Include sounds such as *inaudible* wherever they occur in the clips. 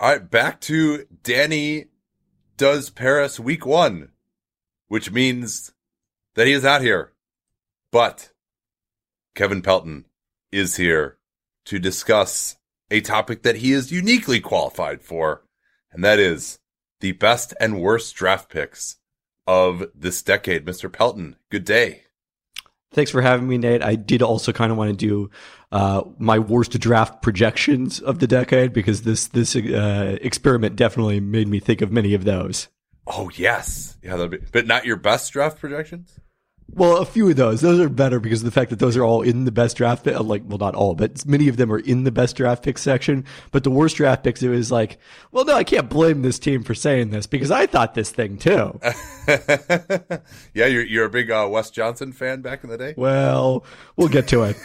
All right, back to Danny does Paris week one, which means that he is out here. But Kevin Pelton is here to discuss a topic that he is uniquely qualified for, and that is the best and worst draft picks of this decade. Mr. Pelton, good day. Thanks for having me, Nate. I did also kind of want to do uh, my worst draft projections of the decade because this this uh, experiment definitely made me think of many of those. Oh yes, yeah, be, but not your best draft projections. Well, a few of those. Those are better because of the fact that those are all in the best draft pick. Like, well, not all, but many of them are in the best draft pick section. But the worst draft picks, it was like, well, no, I can't blame this team for saying this because I thought this thing too. *laughs* yeah, you're you're a big uh, Wes Johnson fan back in the day. Well, we'll get to it.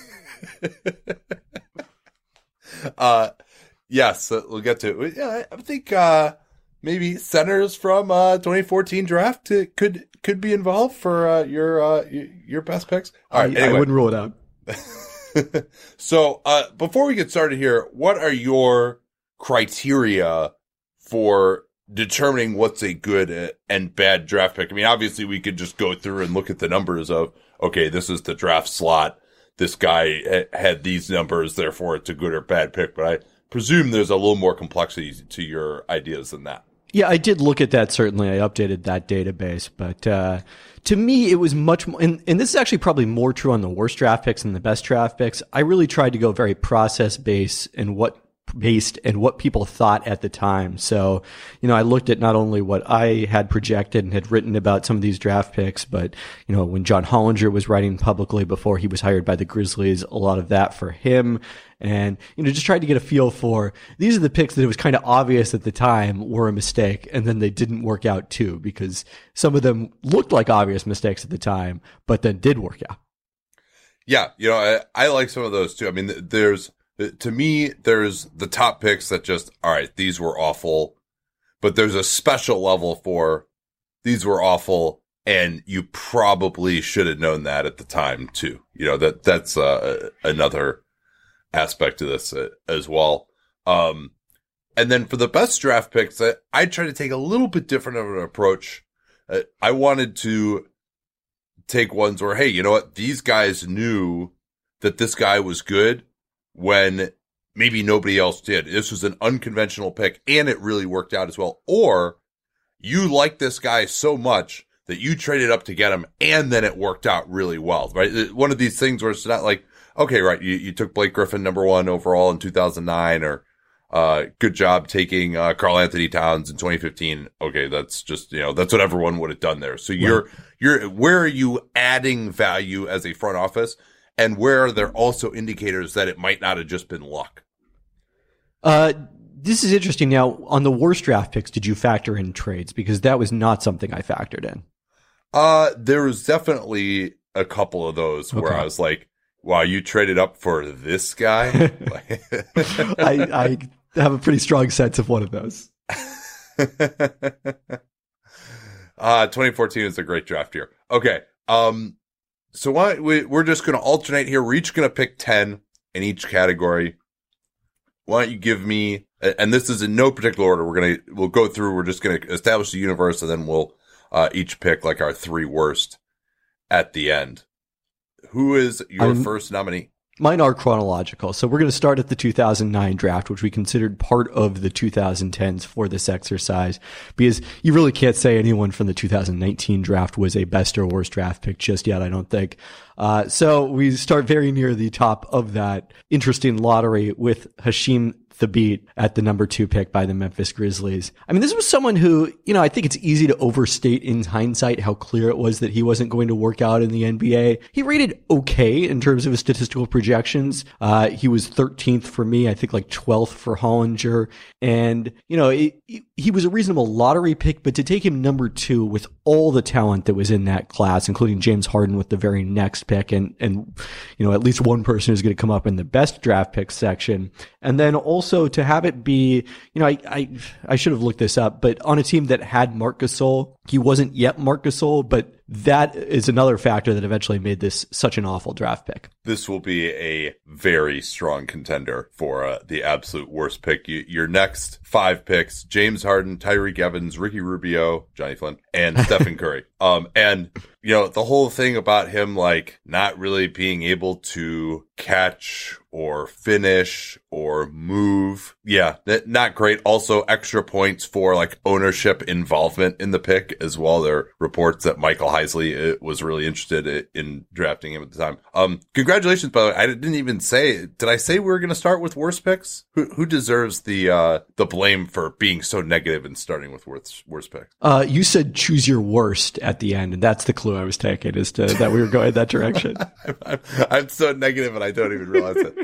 *laughs* uh, yes, we'll get to it. Yeah, I think uh, maybe centers from uh 2014 draft could could be involved for uh, your uh, your best picks. All right, I, anyway. I wouldn't rule it out. *laughs* so, uh, before we get started here, what are your criteria for determining what's a good and bad draft pick? I mean, obviously, we could just go through and look at the numbers of okay, this is the draft slot. This guy had these numbers, therefore it's a good or bad pick. But I presume there's a little more complexity to your ideas than that. Yeah, I did look at that. Certainly, I updated that database, but uh, to me, it was much more. And, and, this is actually probably more true on the worst draft picks than the best draft picks. I really tried to go very process based and what based and what people thought at the time. So, you know, I looked at not only what I had projected and had written about some of these draft picks, but, you know, when John Hollinger was writing publicly before he was hired by the Grizzlies, a lot of that for him. And, you know, just tried to get a feel for these are the picks that it was kind of obvious at the time were a mistake. And then they didn't work out too, because some of them looked like obvious mistakes at the time, but then did work out. Yeah. You know, I, I like some of those too. I mean, there's, to me, there's the top picks that just, all right, these were awful, but there's a special level for these were awful and you probably should have known that at the time too. You know, that, that's, uh, another aspect to this uh, as well. Um, and then for the best draft picks, I, I try to take a little bit different of an approach. Uh, I wanted to take ones where, hey, you know what? These guys knew that this guy was good when maybe nobody else did. This was an unconventional pick and it really worked out as well. Or you like this guy so much that you traded up to get him and then it worked out really well, right? One of these things where it's not like, okay, right, you, you took Blake Griffin number one overall in 2009 or, uh, good job taking, uh, Karl-Anthony Towns in 2015. Okay. That's just, you know, that's what everyone would have done there. So you're, you're, where are you adding value as a front office? and where are there also indicators that it might not have just been luck? Uh, this is interesting. Now, on the worst draft picks, did you factor in trades? Because that was not something I factored in. Uh, there was definitely a couple of those where I was like, wow, you traded up for this guy? *laughs* *laughs* I, I have a pretty strong sense of one of those. *laughs* uh, 2014 is a great draft year. Okay. Um, so why we, we're just going to alternate here. We're each going to pick 10 in each category. Why don't you give me, and this is in no particular order. We're going to, we'll go through. We're just going to establish the universe and then we'll, uh, each pick like our three worst at the end. Who is your I'm, first nominee? Mine are chronological. So we're going to start at the 2009 draft, which we considered part of the 2010s for this exercise, because you really can't say anyone from the 2019 draft was a best or worst draft pick just yet, I don't think. Uh, so we start very near the top of that interesting lottery with Hasheem Thabeet at the number two pick by the Memphis Grizzlies. I mean, this was someone who, you know, I think it's easy to overstate in hindsight how clear it was that he wasn't going to work out in the NBA. He rated okay in terms of his statistical projections. Uh, he was 13th for me, I think like 12th for Hollinger. And, you know, it, it, he was a reasonable lottery pick, but to take him number two with all the talent that was in that class, including James Harden with the very next pick and, and, you know, at least one person who's going to come up in the best draft pick section. And then also to have it be, you know, I, I, I should have looked this up, but on a team that had Marc Gasol, he wasn't yet Marc Gasol, but that is another factor that eventually made this such an awful draft pick. This will be a very strong contender for uh, the absolute worst pick. You, your next five picks: James Harden, Tyreke Evans, Ricky Rubio, Johnny Flynn, and *laughs* Stephen Curry. Um, and you know the whole thing about him like not really being able to catch or finish or move. Yeah, not great. Also, extra points for like ownership involvement in the pick as well. There are reports that Michael Heisley uh, was really interested in drafting him at the time. Um, congratulations, by the way. I didn't even say, did I say we were going to start with worst picks? Who, who deserves the, uh, the blame for being so negative and starting with worst, worst picks? Uh, you said choose your worst at the end, and that's the clue I was taking is to, that we were going that direction. I'm, *laughs* I'm so negative and I don't even realize it.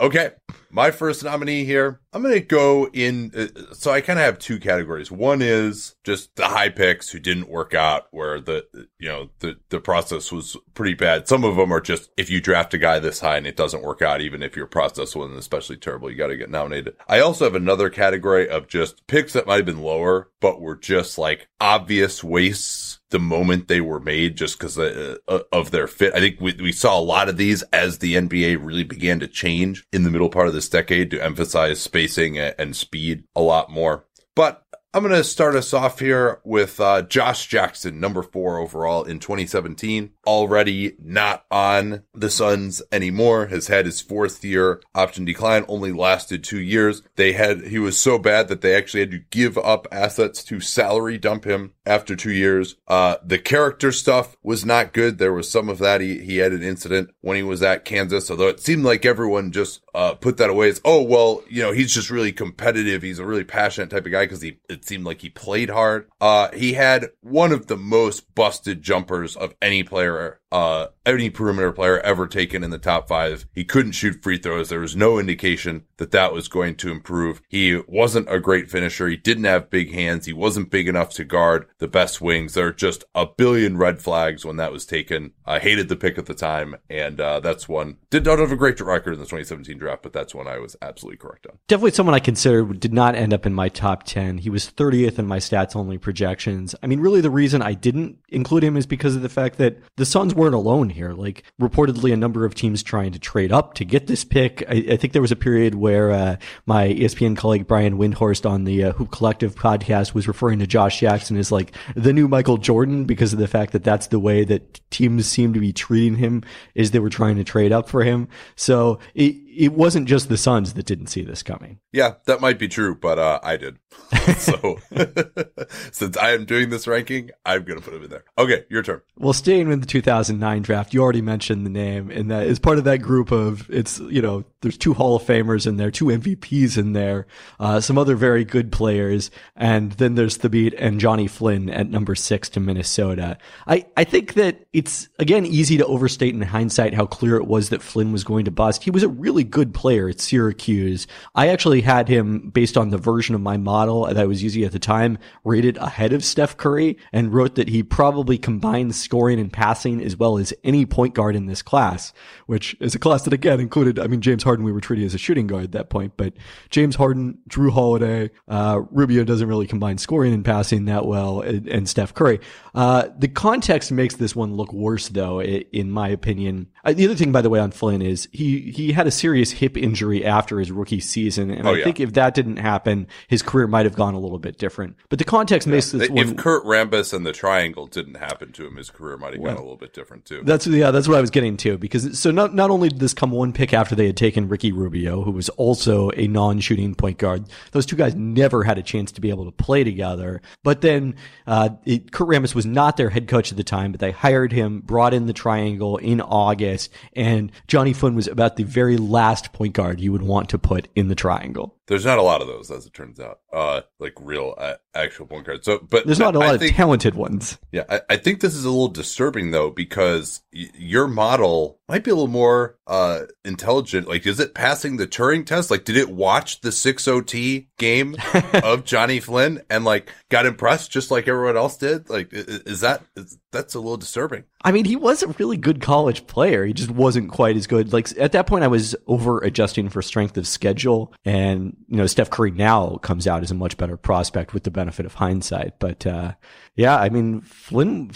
Okay. My first nominee here, I'm going to go in. Uh, so I kind of have two categories. One is just the high picks who didn't work out where the, you know, the, the process was pretty bad. Some of them are just if you draft a guy this high and it doesn't work out, even if your process wasn't especially terrible, you got to get nominated. I also have another category of just picks that might have been lower, but were just like obvious wastes the moment they were made just because uh, uh, of their fit. I think we, we saw a lot of these as the NBA really began to change in the middle part of this decade to emphasize spacing and speed a lot more. But I'm going to start us off here with uh, Josh Jackson, number four overall in 2017. Already not on the Suns anymore. Has had his fourth year option decline. Only lasted two years. They had he was so bad that they actually had to give up assets to salary dump him after two years. Uh, the character stuff was not good. There was some of that. He he had an incident when he was at Kansas. Although it seemed like everyone just uh, put that away. It's oh well, you know he's just really competitive. He's a really passionate type of guy because he. It seemed like he played hard. Uh, he had one of the most busted jumpers of any player error uh, any perimeter player ever taken in the top five. He couldn't shoot free throws. There was no indication that that was going to improve. He wasn't a great finisher. He didn't have big hands. He wasn't big enough to guard the best wings. There are just a billion red flags when that was taken. I hated the pick at the time, and uh, that's one did not have a great record in the 2017 draft, but that's one I was absolutely correct on. Definitely someone I considered did not end up in my top 10. He was 30th in my stats only projections. I mean, really the reason I didn't include him is because of the fact that the Suns weren't alone here. Like reportedly, a number of teams trying to trade up to get this pick. I, I think there was a period where uh, my ESPN colleague Brian Windhorst on the uh, Hoop Collective podcast was referring to Josh Jackson as like the new Michael Jordan because of the fact that that's the way that teams seem to be treating him is they were trying to trade up for him. So it, it wasn't just the Suns that didn't see this coming. Yeah, that might be true, but uh, I did. *laughs* so *laughs* since I am doing this ranking, I'm going to put him in there. Okay, your turn. Well, staying with the 2009 draft, you already mentioned the name, and that is part of that group of it's you know there's two Hall of Famers in there, two MVPs in there, uh, some other very good players, and then there's Thabeet and Johnny Flynn at number six to Minnesota. I I think that it's again easy to overstate in hindsight how clear it was that Flynn was going to bust. He was a really really good player at Syracuse. I actually had him based on the version of my model that I was using at the time rated ahead of Steph Curry and wrote that he probably combined scoring and passing as well as any point guard in this class, which is a class that again included, I mean, James Harden we were treating as a shooting guard at that point, but James Harden, Jrue Holiday, uh, Rubio doesn't really combine scoring and passing that well and, and Steph Curry. Uh, the context makes this one look worse though, in my opinion. Uh, the other thing, by the way, on Flynn is he, he had a series serious hip injury after his rookie season, and Oh, I yeah. think if that didn't happen, his career might have gone a little bit different. But the context makes this if one. Kurt Rambis and the triangle didn't happen to him, his career might have gone a little bit different too. That's yeah, that's what I was getting to because so not not only did this come one pick after they had taken Ricky Rubio, who was also a non-shooting point guard. Those two guys never had a chance to be able to play together. But then uh, it, Kurt Rambis was not their head coach at the time, but they hired him, brought in the triangle in August, and Johnny Flynn was about the very last point guard you would want to put in the triangle. There's not a lot of those, as it turns out. Uh, like real uh, actual point guards. So, but There's not a lot think- of talented ones. Yeah, I, I think this is a little disturbing though because y- your model might be a little more uh intelligent. Like, is it passing the Turing test? Like, did it watch the six OT game *laughs* of Johnny Flynn and like got impressed just like everyone else did? Like, i- i- is that is, that's a little disturbing? I mean, he was a really good college player. He just wasn't quite as good. Like at that point, I was over adjusting for strength of schedule, and you know, Steph Curry now comes out as a much better prospect with the benefit of hindsight. But uh, yeah, I mean, Flynn,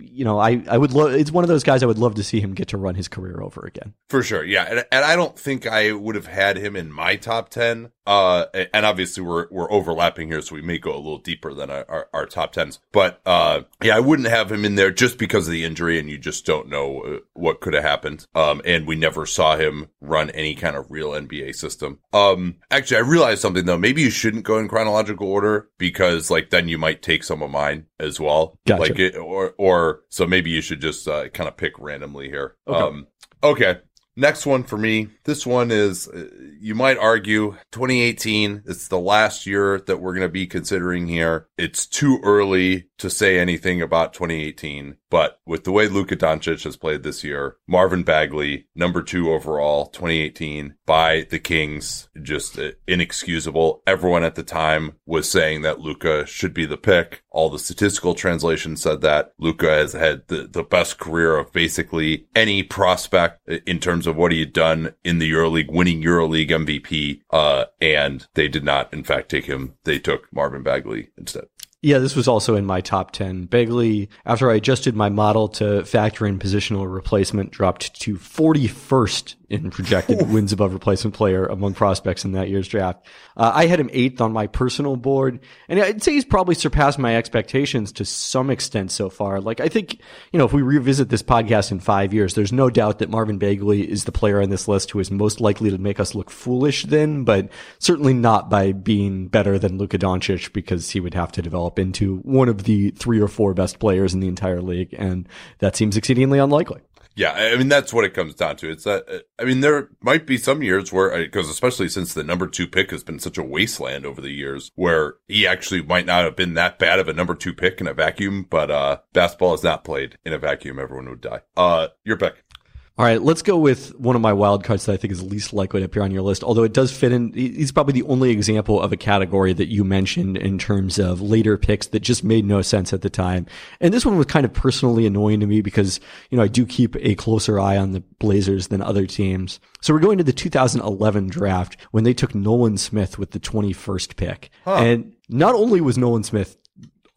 you know, I I would love. It's one of those guys I would love to see him get to run his career over again. For sure, yeah, and, and I don't think I would have had him in my top ten. Uh, and obviously we're we're overlapping here, so we may go a little deeper than our, our, our top tens. But uh, yeah, I wouldn't have him in there just because of the injury, and you just don't know uh, what could have happened. Um, and we never saw him run any kind of real NBA system. Um, actually, I realized something though. Maybe you shouldn't go in chronological order because like then you might take some of mine as well. Gotcha. Like it, or or so maybe you should just uh, kind of pick randomly here. Okay. Um, okay. Next one for me. This one is, uh, you might argue, 2018. It's the last year that we're going to be considering here. It's too early to say anything about 2018, but with the way Luka Doncic has played this year, Marvin Bagley, number two overall, 2018 by the Kings, just inexcusable. Everyone at the time was saying that Luka should be the pick. All the statistical translation said that Luka has had the, the best career of basically any prospect in terms of what he had done in the EuroLeague, winning EuroLeague MVP. Uh, and they did not, in fact, take him. They took Marvin Bagley instead. Yeah, this was also in my top 10. Bagley, after I adjusted my model to factor in positional replacement, dropped to 41st in projected wins above replacement player among prospects in that year's draft. Uh, I had him eighth on my personal board, and I'd say he's probably surpassed my expectations to some extent so far. Like, I think, you know, if we revisit this podcast in five years, there's no doubt that Marvin Bagley is the player on this list who is most likely to make us look foolish then, but certainly not by being better than Luka Doncic because he would have to develop into one of the three or four best players in the entire league, and that seems exceedingly unlikely. Yeah, I mean that's what it comes down to. It's that uh, I mean there might be some years where because especially since the number 2 pick has been such a wasteland over the years where he actually might not have been that bad of a number 2 pick in a vacuum, but uh basketball is not played in a vacuum, everyone would die. Uh your pick. All right, let's go with one of my wild cards that I think is least likely to appear on your list. Although it does fit in, he's probably the only example of a category that you mentioned in terms of later picks that just made no sense at the time. And this one was kind of personally annoying to me because, you know, I do keep a closer eye on the Blazers than other teams. So we're going to the 2011 draft when they took Nolan Smith with the 21st pick. And not only was Nolan Smith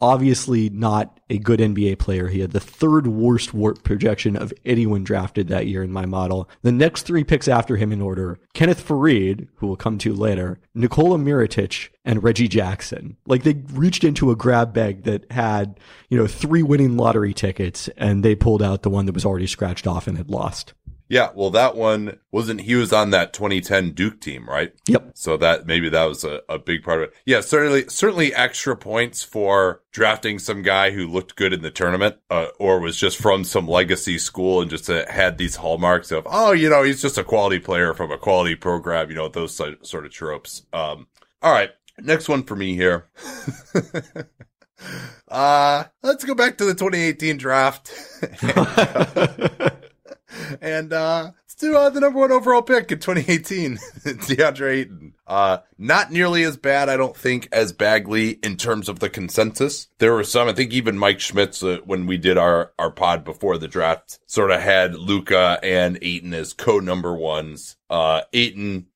obviously not a good NBA player. He had the third worst warp projection of anyone drafted that year in my model. The next three picks after him in order, Kenneth Faried, who we'll come to later, Nikola Mirotic, and Reggie Jackson. Like they reached into a grab bag that had, you know, three winning lottery tickets and they pulled out the one that was already scratched off and had lost. Yeah, well that one wasn't he was on that 2010 Duke team, right? Yep. So that maybe that was a, a big part of it. Yeah, certainly certainly extra points for drafting some guy who looked good in the tournament uh, or was just from some legacy school and just uh, had these hallmarks of oh, you know, he's just a quality player from a quality program, you know, those sort of tropes. Um all right, next one for me here. *laughs* uh, let's go back to the 2018 draft. *laughs* *laughs* And uh let's uh, the number one overall pick in 2018, *laughs* DeAndre Ayton. Uh, not nearly as bad, I don't think, as Bagley in terms of the consensus. There were some, I think, even Mike Schmitz, uh, when we did our our pod before the draft, sort of had Luka and Ayton as co number ones. Uh, Ayton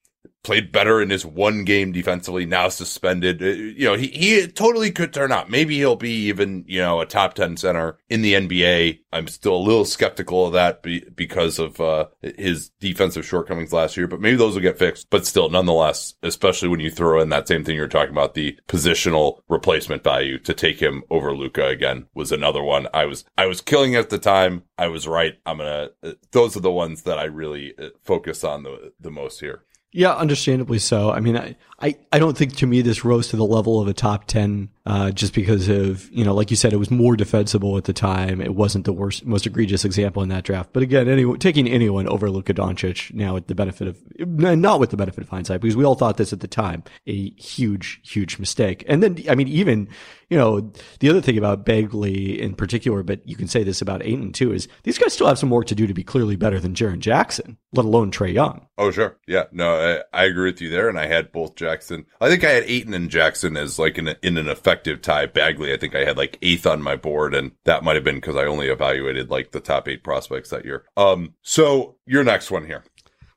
played better in his one game defensively, now suspended. Uh, you know, he, he totally could turn out. Maybe he'll be even, you know, a top 10 center in the NBA. I'm still a little skeptical of that be, because of, uh, his defensive shortcomings last year, but maybe those will get fixed. But still, nonetheless, especially when you throw in that same thing you're talking about, the positional replacement value to take him over Luka again was another one. I was, I was killing at the time. I was right. I'm going to, uh, those are the ones that I really uh, focus on the, the most here. Yeah, understandably so. I mean, I, I, I don't think to me this rose to the level of a top 10, uh, just because of, you know, like you said, it was more defensible at the time. It wasn't the worst, most egregious example in that draft. But again, anyone, taking anyone over Luka Doncic now with the benefit of, not with the benefit of hindsight, because we all thought this at the time, a huge, huge mistake. And then, I mean, even, you know, the other thing about Bagley in particular, but you can say this about Ayton too, is these guys still have some work to do to be clearly better than Jaren Jackson, let alone Trae Young. Oh, sure. Yeah. No, I, I, agree with you there. And I had both Jackson. I think I had Ayton and Jackson as like in, in an effective tie. Bagley, I think I had like eighth on my board. And that might have been because I only evaluated like the top eight prospects that year. Um, so your next one here.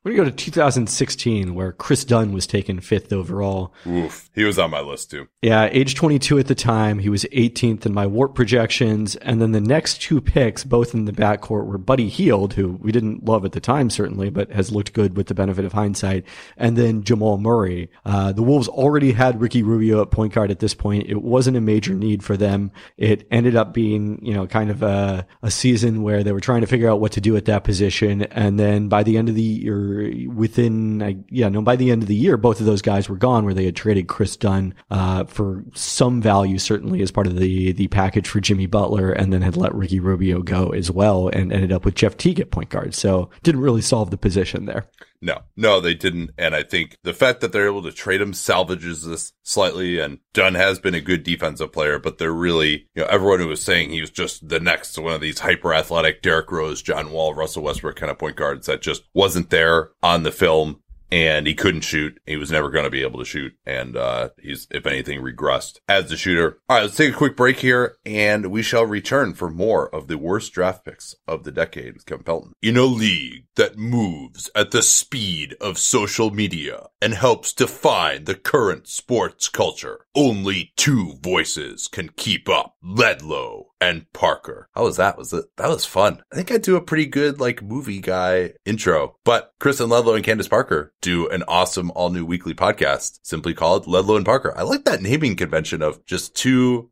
We're going to go to 2016, where Kris Dunn was taken fifth overall. Oof, he was on my list too. Yeah, age 22 at the time. He was 18th in my WARP projections. And then the next two picks, both in the backcourt, were Buddy Hield, who we didn't love at the time, certainly, but has looked good with the benefit of hindsight, and then Jamal Murray. Uh, the Wolves already had Ricky Rubio at point guard at this point. It wasn't a major need for them. It ended up being, you know, kind of a, a season where they were trying to figure out what to do at that position. And then by the end of the year, within, yeah, no, by the end of the year, both of those guys were gone where they had traded Kris Dunn, uh, for some value, certainly as part of the, the package for Jimmy Butler and then had let Ricky Rubio go as well and ended up with Jeff Teague at point guard. So didn't really solve the position there. No, no, they didn't. And I think the fact that they're able to trade him salvages this slightly. And Dunn has been a good defensive player, but they're really, you know, everyone who was saying he was just the next one of these hyper athletic Derrick Rose, John Wall, Russell Westbrook kind of point guards that just wasn't there on the film and he couldn't shoot. He was never going to be able to shoot. And, uh, he's, if anything, regressed as a shooter. All right, let's take a quick break here and we shall return for more of the worst draft picks of the decade with Kevin Pelton. In a league that moves at the speed of social media and helps define the current sports culture, only two voices can keep up. Ledlow and Parker. How was that? Was it? That was fun. I think I do a pretty good like movie guy intro, but Kristen Ledlow and Candace Parker do an awesome all new weekly podcast simply called Ledlow and Parker. I like that naming convention of just two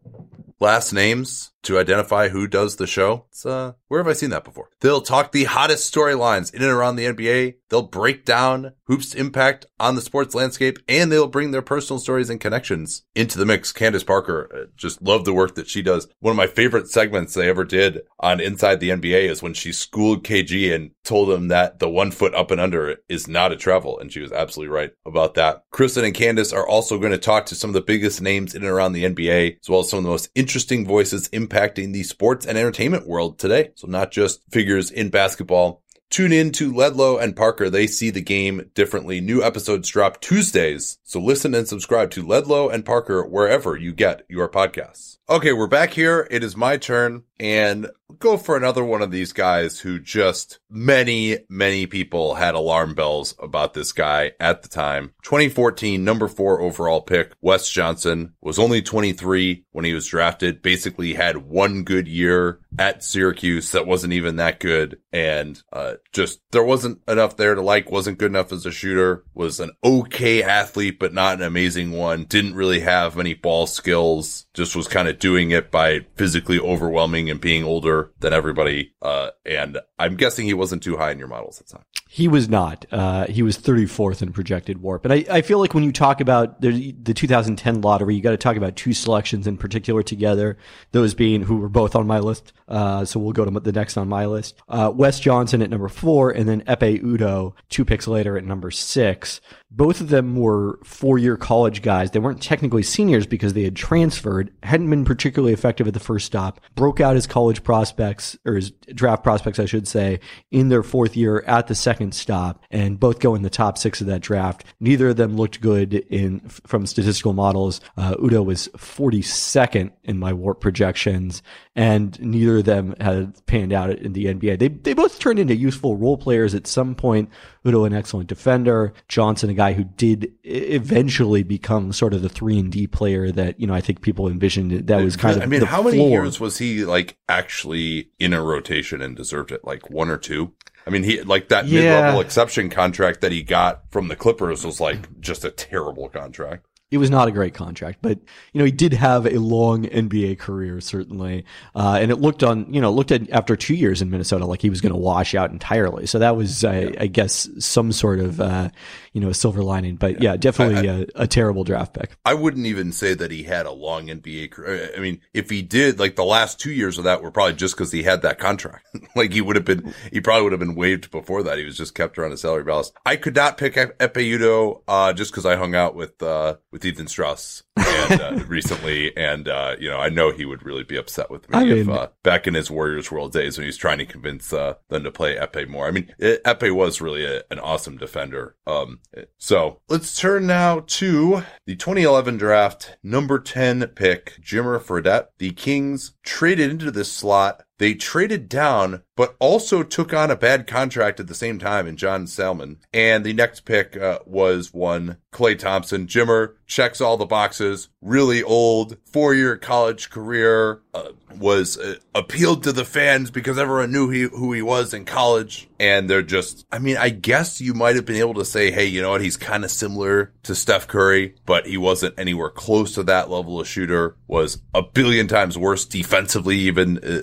last names to identify who does the show. It's, uh, where have I seen that before? They'll talk the hottest storylines in and around the NBA. They'll break down hoops impact on the sports landscape and they'll bring their personal stories and connections into the mix. Candace Parker, uh, just love the work that she does. One of my favorite segments they ever did on Inside the NBA is when she schooled KG and told him that the one foot up and under is not a travel. And she was absolutely right about that. Kristen and Candace are also going to talk to some of the biggest names in and around the NBA, as well as some of the most interesting voices impacting the sports and entertainment world today. So not just figures in basketball. Tune in to Ledlow and Parker. They see the game differently. New episodes drop Tuesdays. So listen and subscribe to Ledlow and Parker wherever you get your podcasts. Okay, we're back here. It is my turn and go for another one of these guys who just many, many people had alarm bells about this guy at the time. 2014 number four overall pick, Wes Johnson was only 23 when he was drafted, basically had one good year at Syracuse that wasn't even that good. And, uh, just there wasn't enough there to like, wasn't good enough as a shooter, was an okay athlete, but not an amazing one. Didn't really have many ball skills, just was kind of doing it by physically overwhelming and being older than everybody. Uh, and I'm guessing he wasn't too high in your models at the time. He was not. Uh, he was 34th in projected warp. And I, I feel like when you talk about the, the 2010 lottery, you got to talk about two selections in particular together. Those being who were both on my list. Uh, so we'll go to the next on my list. Wes Johnson at number four and then Ekpe Udoh two picks later at number six. Both of them were four year college guys. They weren't technically seniors because they had transferred, hadn't been particularly effective at the first stop, broke out his college prospects or his draft prospects, I should say, in their fourth year at the second stop and both go in the top six of that draft. Neither of them looked good in from statistical models. Uh, Udoh was 42nd in my warp projections and neither of them had panned out in the NBA. They, they both turned into useful role players at some point. Udoh, an excellent defender. Johnson, a guy who did eventually become sort of the three and D player that you know I think people envisioned. That was kind of. I mean, how many floor. years was he like actually in a rotation and deserved it? Like one or two? I mean, he like that Yeah. mid-level exception contract that he got from the Clippers was like just a terrible contract. It was not a great contract, but you know he did have a long NBA career certainly, uh, and it looked on you know looked at after two years in Minnesota like he was going to wash out entirely. So that was I, I guess some sort of uh, you know a silver lining, but yeah, definitely a a terrible draft pick. I wouldn't even say that he had a long NBA career. I mean, if he did, like the last two years of that were probably just because he had that contract. *laughs* like he would have been, he probably would have been waived before that. He was just kept around a salary balance. I could not pick Ekpe Udoh, uh, just because I hung out with, uh, with Ethan Strauss and, uh, *laughs* recently. And, uh, you know, I know he would really be upset with me I if, mean- uh, back in his Warriors World days when he was trying to convince, uh, them to play Ekpe more. I mean, Ekpe was really a, an awesome defender. Um, so let's turn now to the 2011 draft, number 10 pick, Jimmer Fredette. The Kings traded into this slot. They traded down, but also took on a bad contract at the same time in John Salmon. And the next pick uh, was one Klay Thompson. Jimmer checks all the boxes. Really old, four-year college career. Uh, was uh, appealed to the fans because everyone knew he, who he was in college. And they're just, I mean, I guess you might have been able to say, hey, you know what? He's kind of similar to Steph Curry, but he wasn't anywhere close to that level of shooter. Was a billion times worse defensively, even. Uh,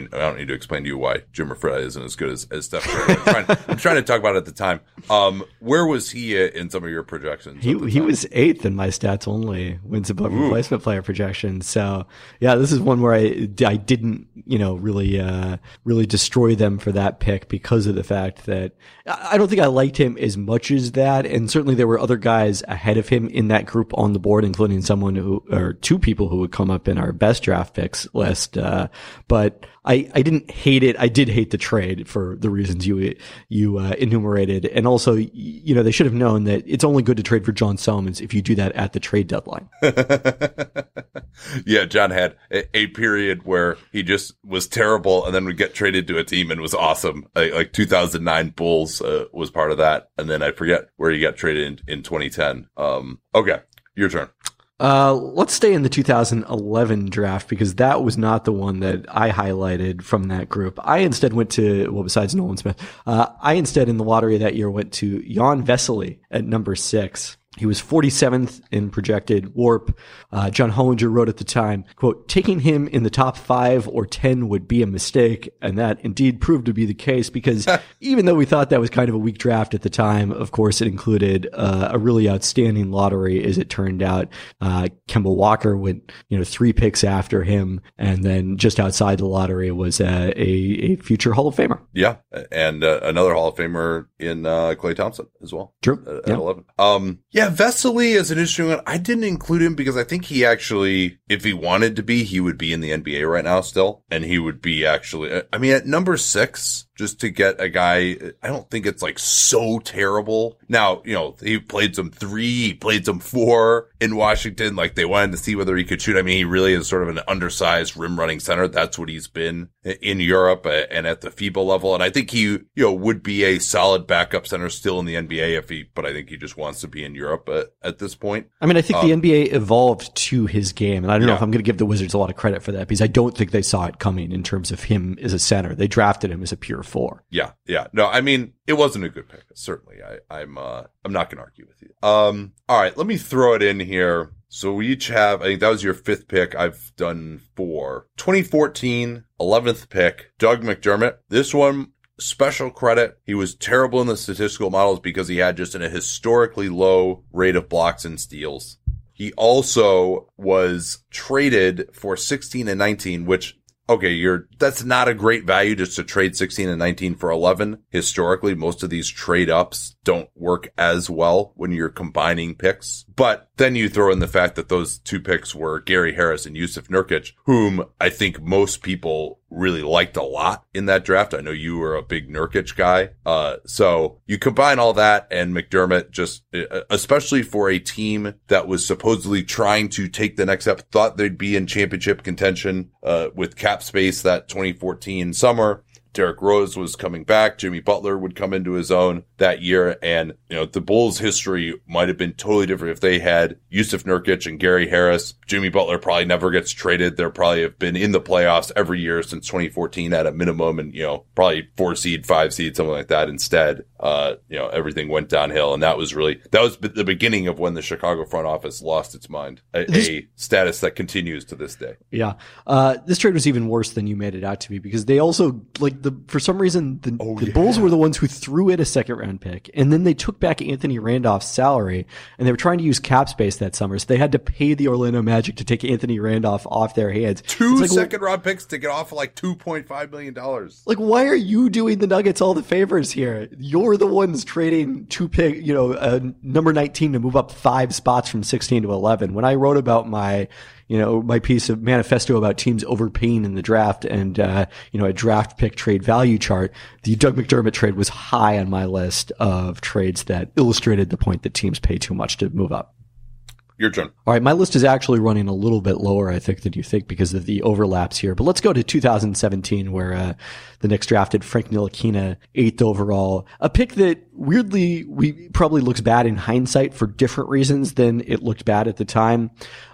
th- I, don't need to explain to you why Jim Fred isn't as good as, as Steph Curry. I'm trying, *laughs* I'm trying to talk about it at the time. Um, where was he in some of your projections? He he was eighth in my stats only wins above replacement player projection. So yeah, this is one where I I didn't you know really uh, really destroy them for that pick because of the fact that I I don't think I liked him as much as that, and certainly there were other guys ahead of him in that group on the board, including someone who or two people who would come up in our best draft picks list. Uh, but I, I didn't hate it. I did hate the trade for the reasons you you uh, enumerated, and also you know they should have known that it's only good to trade for John Salmons if you do that at the trade deadline. *laughs* yeah, John had a, a period where he just was terrible and then would get traded to a team and was awesome. Like, like 2009 Bulls uh, was part of that. And then I forget where he got traded in, in 2010. Um, okay, your turn. Uh, let's stay in the 2011 draft because that was not the one that I highlighted from that group. I instead went to, well, besides Nolan Smith, uh, I instead in the lottery that year went to Jan Vesely at number six. He was 47th in projected warp. Uh, John Hollinger wrote at the time, quote, taking him in the top five or 10 would be a mistake. And that indeed proved to be the case because *laughs* even though we thought that was kind of a weak draft at the time, of course, it included uh, a really outstanding lottery as it turned out. Uh, Kemba Walker went, you know, three picks after him. And then just outside the lottery was uh, a, a future Hall of Famer. Yeah. And uh, another Hall of Famer in uh, Klay Thompson as well. True. At, at Yeah. 11. Um, yeah, Vesely is an interesting one. I didn't include him because I think he actually, if he wanted to be, he would be in the NBA right now still. And he would be actually, I mean, at number six, just to get a guy, I don't think it's like so terrible. Now, you know, he played some three, he played some four in Washington. Like they wanted to see whether he could shoot. I mean, he really is sort of an undersized rim running center. That's what he's been in Europe uh, and at the FIBA level. And I think he, you know, would be a solid backup center still in the NBA if he, but I think he just wants to be in Europe uh, at this point. I mean, I think the NBA evolved to his game, and I don't know Yeah. if I'm going to give the Wizards a lot of credit for that because I don't think they saw it coming in terms of him as a center. They drafted him as a pure Yeah, yeah. No, I mean, it wasn't a good pick. Certainly. I, I'm, uh, I'm not going to argue with you. Um, all right, let me throw it in here. So we each have, I think that was your fifth pick. I've done four. 2014, 11th pick, Doug McDermott. This one, special credit. He was terrible in the statistical models because he had just an, a historically low rate of blocks and steals. He also was traded for 16 and 19, which okay, you're that's not a great value just to trade 16 and 19 for 11. Historically, most of these trade ups don't work as well when you're combining picks. But then you throw in the fact that those two picks were Gary Harris and Jusuf Nurkic, whom I think most people really liked a lot in that draft. I know you were a big Nurkic guy. Uh, so you combine all that and McDermott just, uh, especially for a team that was supposedly trying to take the next step, thought they'd be in championship contention, uh, with cap space that 2014 summer. Derrick Rose was coming back. Jimmy Butler would come into his own that year. And, you know, the Bulls history might have been totally different if they had Jusuf Nurkic and Gary Harris. Jimmy Butler probably never gets traded. They're probably have been in the playoffs every year since 2014 at a minimum and, you know, probably four seed, five seed, something like that. Instead, uh, you know, everything went downhill. And that was really, that was the beginning of when the Chicago front office lost its mind, a, a status that continues to this day. Yeah. Uh, this trade was even worse than you made it out to be because they also, like, the, for some reason, the, oh, the yeah. Bulls were the ones who threw in a second round pick. And then they took back Anthony Randolph's salary and they were trying to use cap space that summer. So they had to pay the Orlando Magic to take Anthony Randolph off their hands. Two like, second round picks to get off of like $2.5 million. Like, why are you doing the Nuggets all the favors here? You're the ones trading two pick, you know, uh, number 19 to move up five spots from 16 to 11. When I wrote about my, you know, my piece of manifesto about teams overpaying in the draft and, uh, you know, a draft pick trade value chart, the Doug McDermott trade was high on my list of trades that illustrated the point that teams pay too much to move up. Your turn. All right, my list is actually running a little bit lower, I think, than you think because of the overlaps here. But let's go to 2017, where uh, the Knicks drafted Frank Ntilikina, eighth overall, a pick that weirdly we probably looks bad in hindsight for different reasons than it looked bad at the time.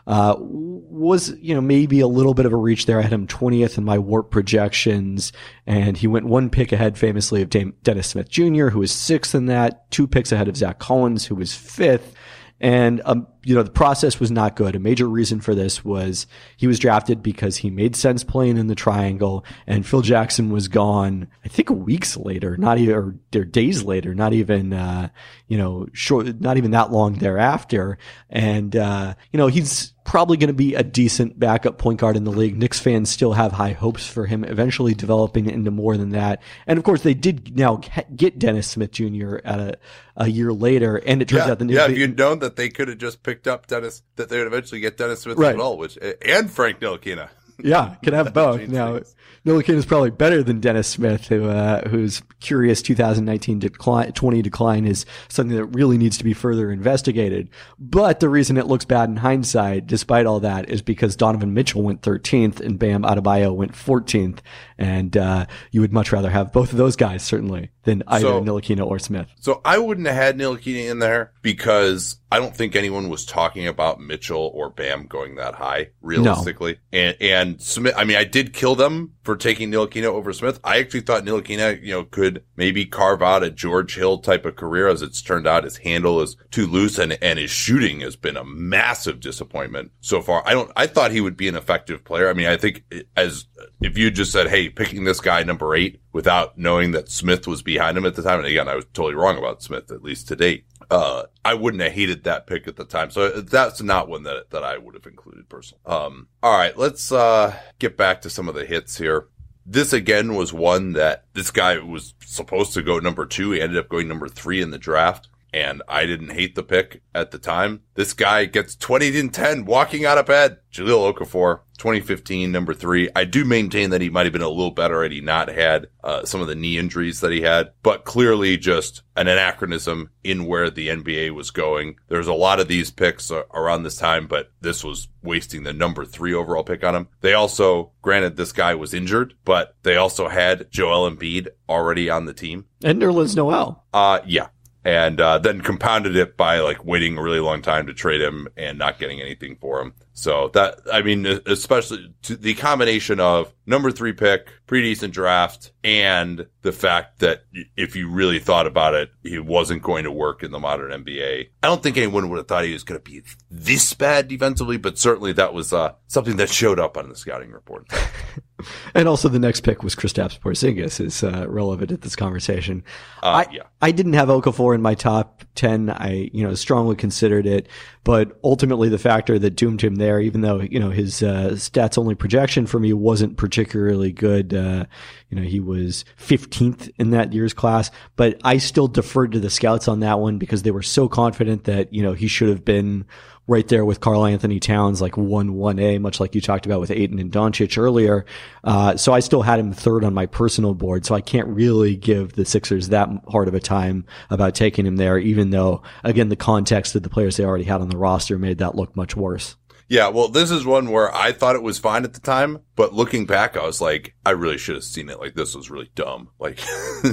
Uh, was you know maybe a little bit of a reach there. I had him 20th in my WARP projections, and he went one pick ahead, famously of Dennis Smith Jr., who was sixth in that, two picks ahead of Zach Collins, who was fifth. And, um, you know, the process was not good. A major reason for this was he was drafted because he made sense playing in the triangle and Phil Jackson was gone, I think weeks later, not even, or, days later, not even, uh, you know, short, not even that long thereafter. And, uh, you know, he's, probably going to be a decent backup point guard in the league. Knicks fans still have high hopes for him eventually developing into more than that. And of course, they did now get Dennis Smith Jr. at a, a year later, and it turns yeah, out the yeah. If you'd known that they could have just picked up Dennis, that they would eventually get Dennis Smith right. as well, which and Frank Ntilikina. Yeah, can have *laughs* both. now, Ntilikina is probably better than Dennis Smith, who uh, whose curious 2019 decline, 20 decline is something that really needs to be further investigated. But the reason it looks bad in hindsight, despite all that, is because Donovan Mitchell went 13th and Bam Adebayo went 14th, and uh, you would much rather have both of those guys certainly than either so, Ntilikina or Smith. So I wouldn't have had Ntilikina in there because I don't think anyone was talking about Mitchell or Bam going that high realistically. No. And and Smith, I mean, I did kill them for taking Ntilikina over Smith. I actually thought Ntilikina, you know, could maybe carve out a George Hill type of career. As it's turned out, his handle is too loose, and and his shooting has been a massive disappointment so far. I don't. I thought he would be an effective player. I mean, I think as if you just said, "Hey, picking this guy number eight without knowing that Smith was behind him at the time," and again, I was totally wrong about Smith at least to date uh, I wouldn't have hated that pick at the time. So that's not one that, that I would have included personally. Um, all right, let's, uh, get back to some of the hits here. This again was one that this guy was supposed to go number two. He ended up going number three in the draft and I didn't hate the pick at the time. This guy gets 20 and 10 walking out of bed. Jahlil Okafor, 2015, number three. I do maintain that he might have been a little better had he not had uh, some of the knee injuries that he had, but clearly just an anachronism in where the NBA was going. There's a lot of these picks uh, around this time, but this was wasting the number three overall pick on him. They also, granted, this guy was injured, but they also had Joel Embiid already on the team. And Nerlens Noel. Uh, yeah and uh, then compounded it by like waiting a really long time to trade him and not getting anything for him. So that I mean, especially the combination of number three pick, pretty decent draft, and the fact that if you really thought about it, he wasn't going to work in the modern NBA. I don't think anyone would have thought he was going to be this bad defensively, but certainly that was uh, something that showed up on the scouting report. *laughs* and also, the next pick was Kristaps Porzingis is uh, relevant at this conversation. Uh, I, yeah. I didn't have Okafor in my top ten. I you know strongly considered it, but ultimately the factor that doomed him there, even though you know his uh, stats only projection for me wasn't particularly good. Uh, you know he was 15th in that year's class, but I still deferred to the scouts on that one because they were so confident that you know he should have been right there with Karl-Anthony Towns, like one one A, much like you talked about with Ayton and Doncic earlier. Uh, so I still had him third on my personal board, so I can't really give the Sixers that hard of a time about taking him there, even though again the context of the players they already had on the roster made that look much worse. Yeah, well, this is one where I thought it was fine at the time, but looking back, I was like, I really should have seen it. Like, this was really dumb. Like,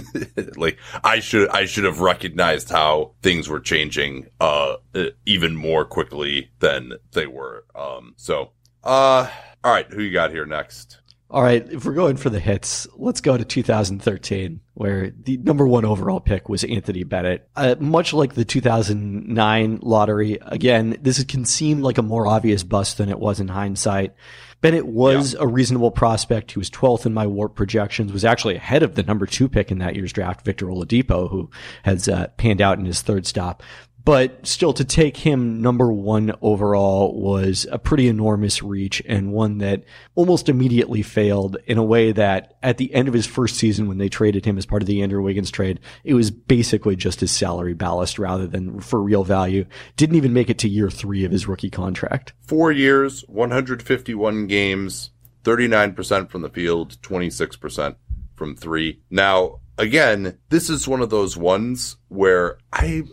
*laughs* like I should, I should have recognized how things were changing, uh, even more quickly than they were. Um, so, uh, all right, who you got here next? All right, if we're going for the hits, let's go to 2013, where the number one overall pick was Anthony Bennett. Uh, much like the 2009 lottery, again, this can seem like a more obvious bust than it was in hindsight. Bennett was yeah. a reasonable prospect. He was 12th in my WARP projections, was actually ahead of the number two pick in that year's draft, Victor Oladipo, who has uh, panned out in his third stop but still to take him number one overall was a pretty enormous reach and one that almost immediately failed in a way that at the end of his first season when they traded him as part of the Andrew Wiggins trade, it was basically just his salary ballast rather than for real value. Didn't even make it to year three of his rookie contract. Four years, 151 games, 39% from the field, 26% from three. Now, again, this is one of those ones where I,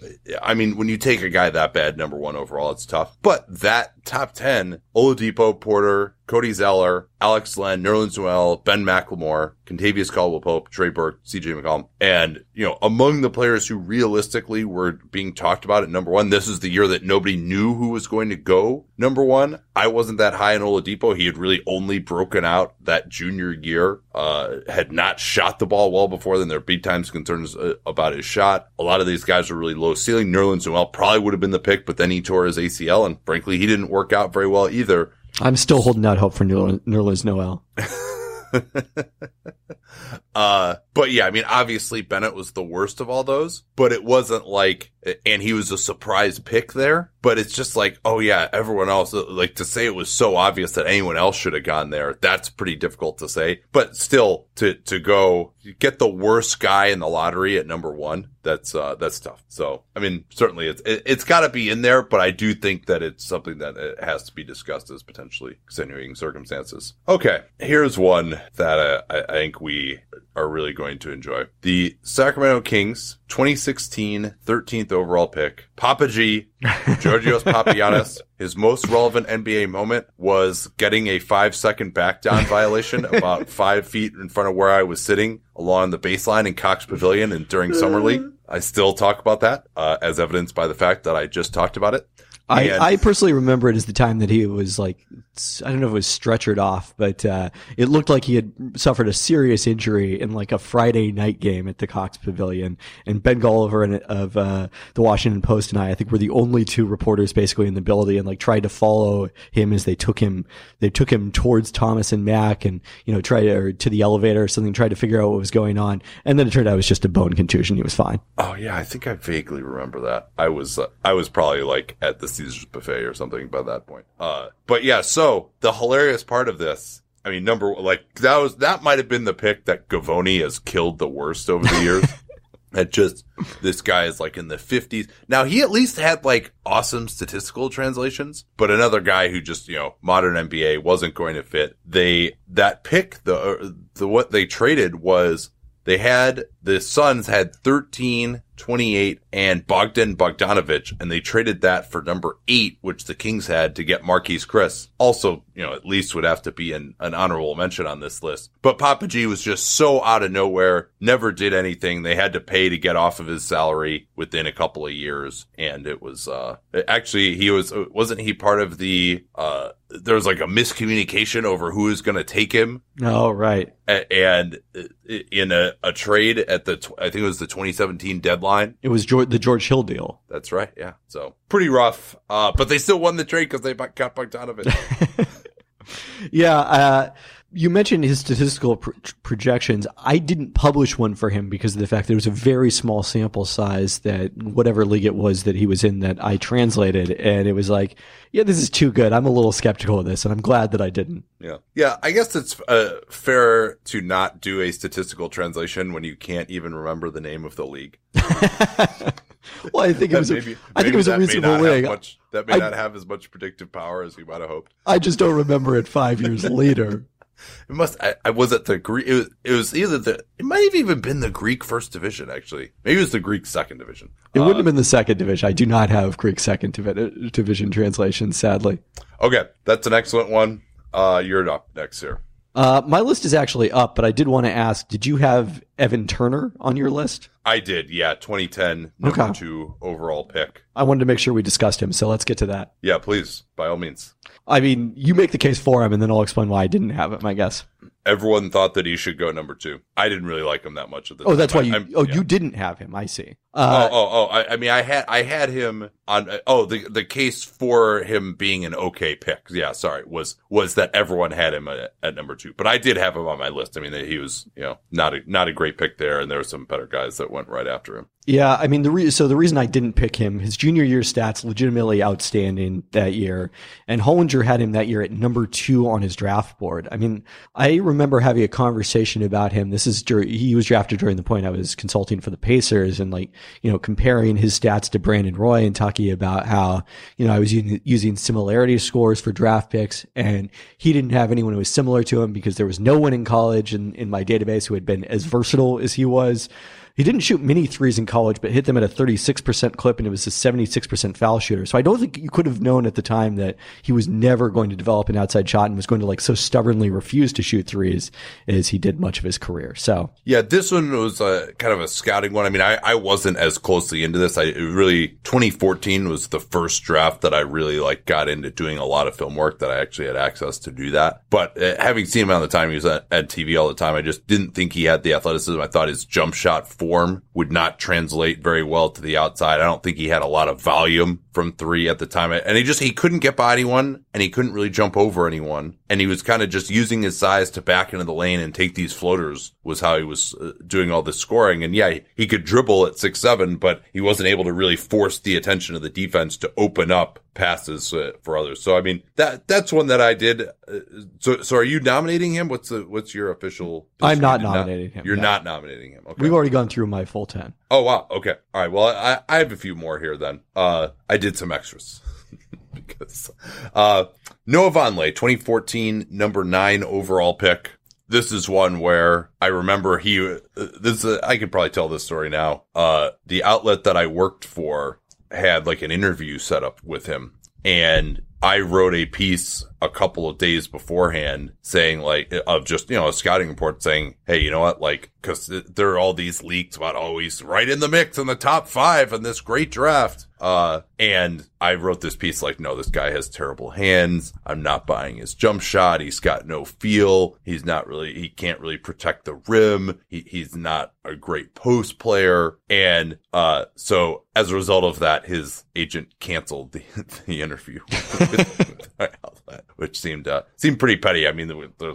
I mean, when you take a guy that bad, number one overall, it's tough. But that top 10, Oladipo, Porter, Cody Zeller, Alex Len, Nerlens Noel, Ben McLemore, Kentavious Caldwell Pope, Trey Burke, CJ McCollum. And, you know, among the players who realistically were being talked about at number one, this is the year that nobody knew who was going to go number one. I wasn't that high in Oladipo. He had really only broken out that junior year, uh, had not shot the ball well before then. There are big times concerns uh, about his shot. A lot of these guys are really low ceiling. Nerlens Noel probably would have been the pick, but then he tore his ACL and frankly, he didn't work out very well either. I'm still holding out hope for Nerlens Noel. *laughs* uh, but yeah, I mean, obviously Bennett was the worst of all those, but it wasn't like, and he was a surprise pick there, but it's just like, oh yeah, everyone else, like to say it was so obvious that anyone else should have gone there. That's pretty difficult to say, but still to, to go get the worst guy in the lottery at number one, that's, uh, that's tough. So, I mean, certainly it's, it, has got to be in there, but I do think that it's something that it has to be discussed as potentially extenuating circumstances. Okay. Here's one that uh, I, I think we are really going to enjoy. The Sacramento Kings 2016 13th overall pick, Papa G, Georgios Papagiannis. His most relevant NBA moment was getting a five second back down violation about five feet in front of where I was sitting along the baseline in Cox Pavilion and during Summer League. I still talk about that, uh, as evidenced by the fact that I just talked about it. I, I personally remember it as the time that he was like, I don't know if it was stretchered off, but uh, it looked like he had suffered a serious injury in like a Friday night game at the Cox Pavilion. And Ben Golliver and, of uh, the Washington Post and I, I think, were the only two reporters basically in the building and like tried to follow him as they took him, they took him towards Thomas and Mack and you know tried to, or to the elevator or something, tried to figure out what was going on. And then it turned out it was just a bone contusion. He was fine. Oh yeah, I think I vaguely remember that. I was uh, I was probably like at the Caesar's buffet or something by that point. Uh, but yeah, so the hilarious part of this, I mean, number like that was that might have been the pick that Givony has killed the worst over the years. *laughs* that just this guy is like in the 50s. Now he at least had like awesome statistical translations, but another guy who just, you know, modern NBA wasn't going to fit. They that pick the uh, the what they traded was they had the Suns had 13 28 and Bogdan Bogdanovic, and they traded that for number eight, which the Kings had to get Marquese Chriss. Also, you know, at least would have to be an, an honorable mention on this list. But Papa G was just so out of nowhere, never did anything. They had to pay to get off of his salary within a couple of years. And it was, uh, actually, he was, wasn't he part of the, uh, there was like a miscommunication over who was going to take him. Oh, right. And in a, a trade at the, I think it was the 2017 deadline. It was George, the George Hill deal. That's right. Yeah. So pretty rough. Uh, but they still won the trade because they got Bogdanovic. *laughs* yeah. Uh, you mentioned his statistical pr- projections. I didn't publish one for him because of the fact that it was a very small sample size that whatever league it was that he was in that I translated. And it was like, yeah, this is too good. I'm a little skeptical of this and I'm glad that I didn't. Yeah. Yeah. I guess it's uh, fair to not do a statistical translation when you can't even remember the name of the league. *laughs* well, I think it was. maybe, a, I think it was a reasonable league. Much, that may I, not have as much predictive power as we might have hoped. I just don't remember it five years *laughs* later. It must. I, I was at the Greek. It was, it was either the. It might have even been the Greek first division. Actually, maybe it was the Greek second division. It wouldn't have been the second division. I do not have Greek second divi- division translation, sadly. Okay, that's an excellent one. Uh, you're up next here. Uh, my list is actually up, but I did want to ask: Did you have Evan Turner on your list? I did, yeah. 2010, number Okay. two overall pick. I wanted to make sure we discussed him, so let's get to that. Yeah, please, by all means. I mean, you make the case for him, and then I'll explain why I didn't have him. I guess. Everyone thought that he should go number two. I didn't really like him that much at the time. Oh, time. that's why I- you. I'm- oh, yeah. you didn't have him. I see. Oh, Uh, oh, oh! I, I mean, I had I had him on. Oh, the the case for him being an okay pick. Yeah, sorry, was was that everyone had him at, at number two, but I did have him on my list. I mean, that he was you know not a not a great pick there, and there were some better guys that went right after him. Yeah, I mean the re- so the reason I didn't pick him, his junior year stats legitimately outstanding that year, and Hollinger had him that year at number two on his draft board. I mean, I remember having a conversation about him. This is dur- he was drafted during the point I was consulting for the Pacers, and like you know comparing his stats to Brandon Roy and talking about how you know I was using, similarity scores for draft picks, and he didn't have anyone who was similar to him because there was no one in college in, in my database who had been as versatile as he was. He didn't shoot many threes in college, but hit them at a 36% clip, and it was a 76% foul shooter. So I don't think you could have known at the time that he was never going to develop an outside shot and was going to like so stubbornly refuse to shoot threes as he did much of his career. So Yeah, this one was a kind of a scouting one. I mean, I, I wasn't as closely into this. I really 2014 was the first draft that I really like got into doing a lot of film work that I actually had access to do that. But uh, having seen him on the time he was at, at TV all the time, I just didn't think he had the athleticism. I thought his jump shot form would not translate very well to the outside. I don't think he had a lot of volume from three at the time. And he just, he couldn't get by anyone and he couldn't really jump over anyone. And he was kind of just using his size to back into the lane and take these floaters was how he was uh, doing all this scoring. And yeah, he could dribble at six, seven, but he wasn't able to really force the attention of the defense to open up passes uh, for others. So, I mean, that, that's one that I did. Uh, so, so are you nominating him? What's the, what's your official? I'm not nominating him, You're no. not nominating him. Okay. we've already gone through my full 10. Oh wow. Okay. All right. Well, I, I have a few more here then. Uh, I did some extras *laughs* because, uh, Noah Vonleh, 2014, number nine overall pick. This is one where I remember he, uh, this, uh, I could probably tell this story now. Uh, the outlet that I worked for had like an interview set up with him and I wrote a piece a couple of days beforehand saying like of just you know a scouting report saying hey you know what? Like because there are all these leaks about oh he's right in the mix in the top five in this great draft. Uh and I wrote this piece like no this guy has terrible hands. I'm not buying his jump shot. He's got no feel. He's not really he can't really protect the rim. He, he's not a great post player. And uh so as a result of that his agent canceled the, *laughs* the interview *laughs* *laughs* which seemed uh, seemed pretty petty. I mean,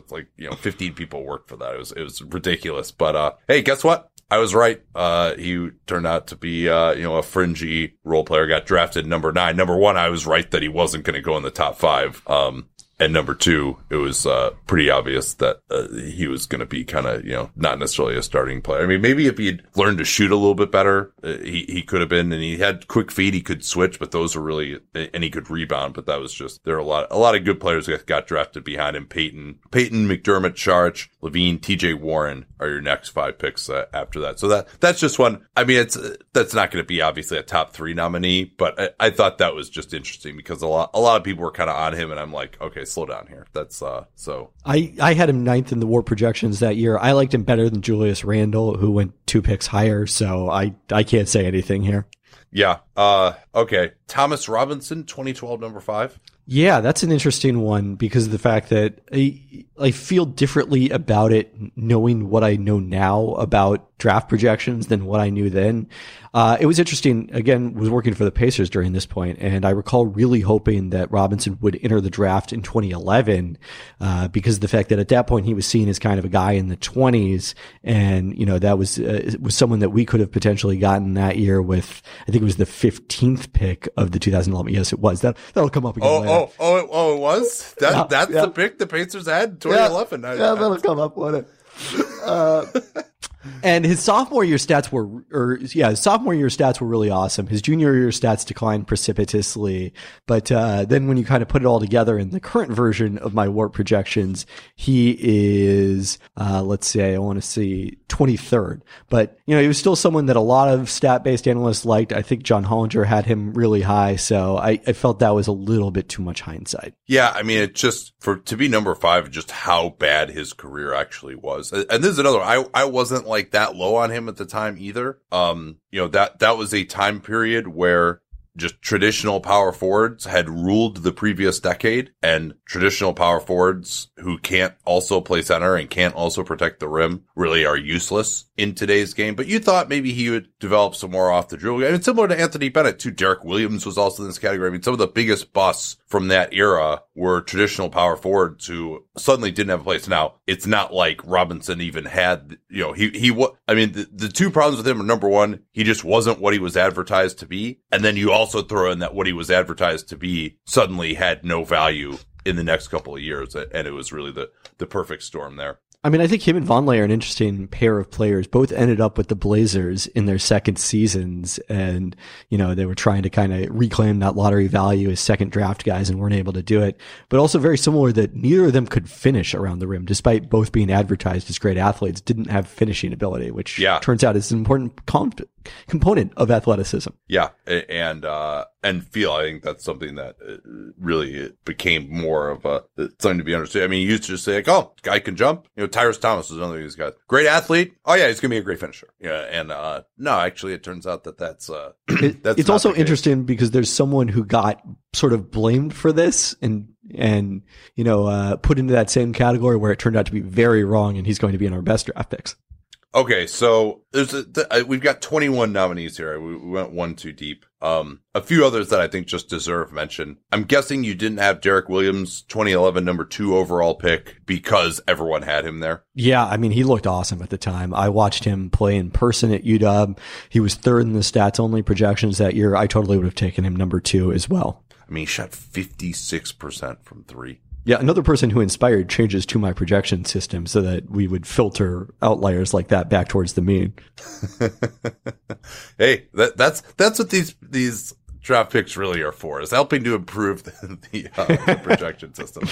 like you know, 15 people worked for that. It was it was ridiculous. But uh, hey, guess what? I was right. Uh, he turned out to be uh, you know a fringy role player. Got drafted number nine. Number one, I was right that he wasn't going to go in the top five. Um, and number two, it was uh, pretty obvious that uh, he was going to be kind of, you know, not necessarily a starting player. I mean, maybe if he'd learned to shoot a little bit better, uh, he he could have been. And he had quick feet, he could switch, but those were really, and he could rebound. But that was just there are a lot a lot of good players that got drafted behind him. Payton, Payton, McDermott, Charge, LaVine, T.J. Warren are your next five picks uh, after that. So that that's just one. I mean, it's that's not going to be obviously a top three nominee, but I, I thought that was just interesting because a lot a lot of people were kind of on him, and I'm like, okay, slow down here. That's uh so I, I had him ninth in the WARP projections that year. I liked him better than Julius Randle, who went two picks higher. So I, I can't say anything here. yeah. Uh okay, Thomas Robinson, 2012, number five. Yeah, that's an interesting one because of the fact that I, I feel differently about it knowing what I know now about draft projections than what I knew then. Uh, it was interesting. Again, was working for the Pacers during this point, and I recall really hoping that Robinson would enter the draft in 2011 uh, because of the fact that at that point he was seen as kind of a guy in the 20s, and you know that was uh, was someone that we could have potentially gotten that year with. I think it was the 15th pick of the 2011. Yes, it was. That that'll come up again. Oh later. oh oh it, oh it was that Yeah, that's yeah. the pick the Pacers had 2011. I- yeah, I- that'll come up, won't it? Uh, *laughs* and his sophomore year stats were, or yeah, his sophomore year stats were really awesome. His junior year stats declined precipitously, but uh, then when you kind of put it all together in the current version of my WARP projections, he is, uh, let's say, I want to see 23rd, but you know, he was still someone that a lot of stat based analysts liked. I think John Hollinger had him really high, so I, I felt that was a little bit too much hindsight. Yeah, I mean, it just for to be number five, just how bad his career actually was, and this is another. I I wasn't like that low on him at the time either. Um, you know that that was a time period where just traditional power forwards had ruled the previous decade and traditional power forwards who can't also play center and can't also protect the rim really are useless in today's game. But you thought maybe he would develop some more off the dribble. I mean, similar to Anthony Bennett too. Derrick Williams was also in this category. I mean, some of the biggest busts from that era were traditional power forwards who suddenly didn't have a place. Now, it's not like Robinson even had, you know, he, he, I mean, the, the two problems with him are number one, he just wasn't what he was advertised to be. And then you also throw in that what he was advertised to be suddenly had no value in the next couple of years. And it was really the, the perfect storm there. I mean, I think him and Vonleh are an interesting pair of players. Both ended up with the Blazers in their second seasons, and you know they were trying to kind of reclaim that lottery value as second draft guys and weren't able to do it. But also very similar that neither of them could finish around the rim, despite both being advertised as great athletes. Didn't have finishing ability, which yeah. turns out is an important comp- component of athleticism. Yeah, and uh, and feel. I think that's something that uh, really became more of a something to be understood. I mean, you used to just say like, "Oh, guy can jump." You know, Tyrus Thomas is another of these guys. Great athlete. Oh yeah, he's gonna be a great finisher. Yeah, and uh, no, actually, it turns out that that's uh, *clears throat* that's it's also interesting because there's someone who got sort of blamed for this and and you know uh, put into that same category where it turned out to be very wrong, and he's going to be in our best draft picks. Okay, so there's a, th- we've got 21 nominees here. We, we, went one too deep. Um, a few others that I think just deserve mention. I'm guessing you didn't have Derrick Williams, 2011 number two overall pick because everyone had him there. Yeah, I mean he looked awesome at the time. I watched him play in person at UW. He was third in the stats only projections that year. I totally would have taken him number two as well. I mean, he shot 56% from three. Yeah, another person who inspired changes to my projection system so that we would filter outliers like that back towards the mean. *laughs* hey, that, that's that's what these these draft picks really are for is helping to improve *laughs* the, the, uh, the *laughs* projection system.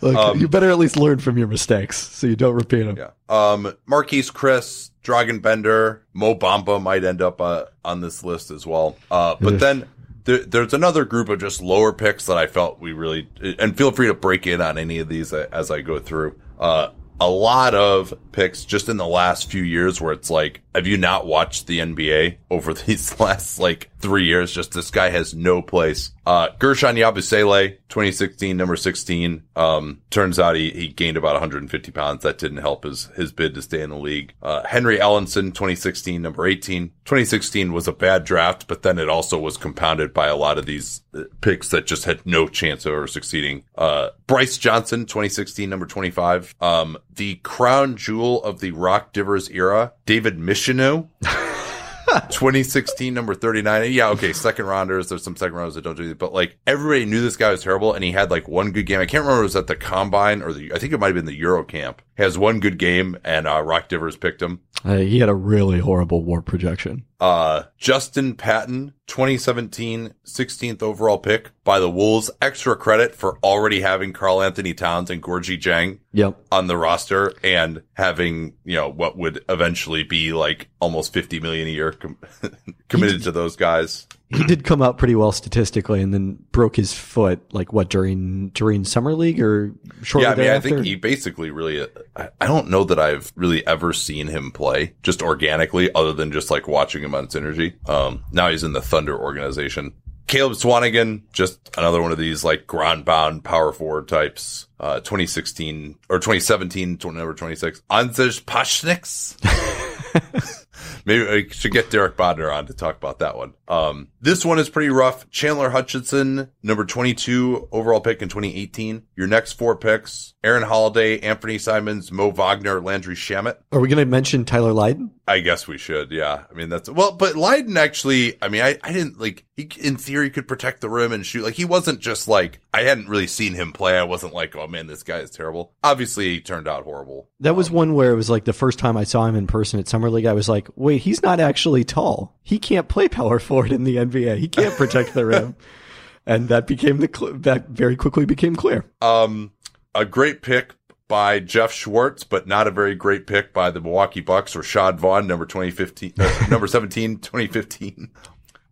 Look, um, you better at least learn from your mistakes so you don't repeat them. Yeah. Um, Marquese Chriss, Dragan Bender, Mo Bamba might end up uh, on this list as well. Uh, but then there, there's another group of just lower picks that I felt we really, and feel free to break in on any of these as I go through. Uh, a lot of picks just in the last few years where it's like, have you not watched the NBA over *laughs* these last like three years? Just this guy has no place. Uh, Guerschon Yabusele, 2016, number 16. Um, turns out he, he gained about 150 pounds. That didn't help his, his bid to stay in the league. Uh, Henry Ellenson, 2016, number 18. 2016 was a bad draft, but then it also was compounded by a lot of these uh, picks that just had no chance of ever succeeding. Uh, Brice Johnson, 2016, number 25. Um, the crown jewel of the Rock Divers era, David Michineau. *laughs* 2016 number 39. Yeah, okay, second rounders. There's some second rounders that don't do it, but like everybody knew this guy was terrible, and he had like one good game. I can't remember it was at the combine or the. I think it might have been the Euro Camp. He has one good game, and uh, Rock Divers picked him. Uh, he had a really horrible WARP projection. Uh, Justin Patton, 2017 16th overall pick by the Wolves. Extra credit for already having Karl Anthony Towns and Gorgui Dieng yep. on the roster and having, you know, what would eventually be like almost 50 million a year com- *laughs* committed to those guys he did come out pretty well statistically, and then broke his foot like what during during summer league or shortly Yeah, I mean, thereafter? I think he basically really. I, I don't know that I've really ever seen him play just organically, other than just like watching him on Synergy. Um, now he's in the Thunder organization. Caleb Swanigan, just another one of these like ground bound power forward types. Uh, 2016 or 2017, number 26. Anzejs Pasecniks. *laughs* Maybe I should get Derek Bodner on to talk about that one. Um, this one is pretty rough. Chandler Hutchinson, number 22 overall pick in 2018. Your next four picks, Aaron Holiday, Anfernee Simons, Mo Wagner, Landry Shamet. Are we going to mention Tyler Lydon? I guess we should. Yeah. I mean, that's well, but Lydon actually, I mean, I, I didn't like, he in theory could protect the rim and shoot. Like he wasn't just like I hadn't really seen him play. I wasn't like, oh man, this guy is terrible. Obviously, he turned out horrible. That was one where it was like the first time I saw him in person at Summer League. I was like, wait, he's not actually tall. He can't play power forward in the NBA. He can't protect the rim. *laughs* And that became the cl- that very quickly became clear. Um, a great pick by Jeff Schwartz, but not a very great pick by the Milwaukee Bucks Rashad Vaughn, number 2015, uh, number 17, 2015.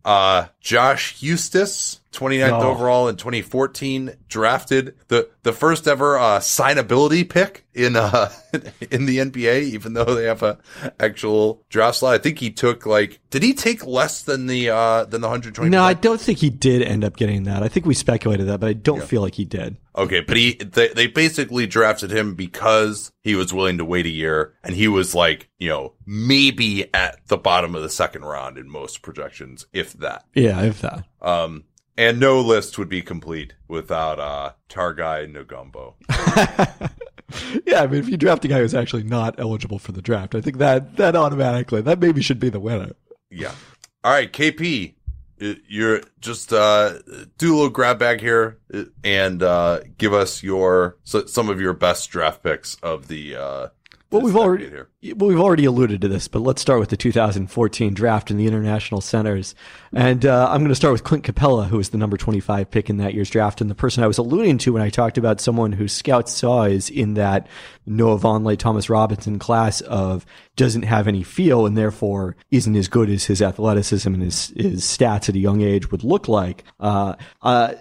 Uh, Josh Huestis, 29th Oh. overall in 2014, drafted the, the first ever, uh, signability pick in, uh, *laughs* in the NBA, even though they have a actual draft slot. I think he took like, did he take less than the, uh, than the 120? No, I don't think he did end up getting that. I think we speculated that, but I don't feel like he did. Okay, but he they, they basically drafted him because he was willing to wait a year, and he was like, you know, maybe at the bottom of the second round in most projections, if that. Yeah, if that. Um, and no list would be complete without uh Tanguy Ngombo. *laughs* yeah, I mean, if you draft a guy who's actually not eligible for the draft, I think that that automatically that maybe should be the winner. Yeah. All right, KP, you're just uh do a little grab bag here uh, and uh give us your so, some of your best draft picks of the uh Well, we've already here. We've already alluded to this, but let's start with the 2014 draft in the international centers. And uh, I'm going to start with Clint Capela, who was the number 25 pick in that year's draft, and the person I was alluding to when I talked about someone who scouts saw is in that Noah Vonleh, Thomas Robinson class of doesn't have any feel and therefore isn't as good as his athleticism and his, his stats at a young age would look like. Uh, uh,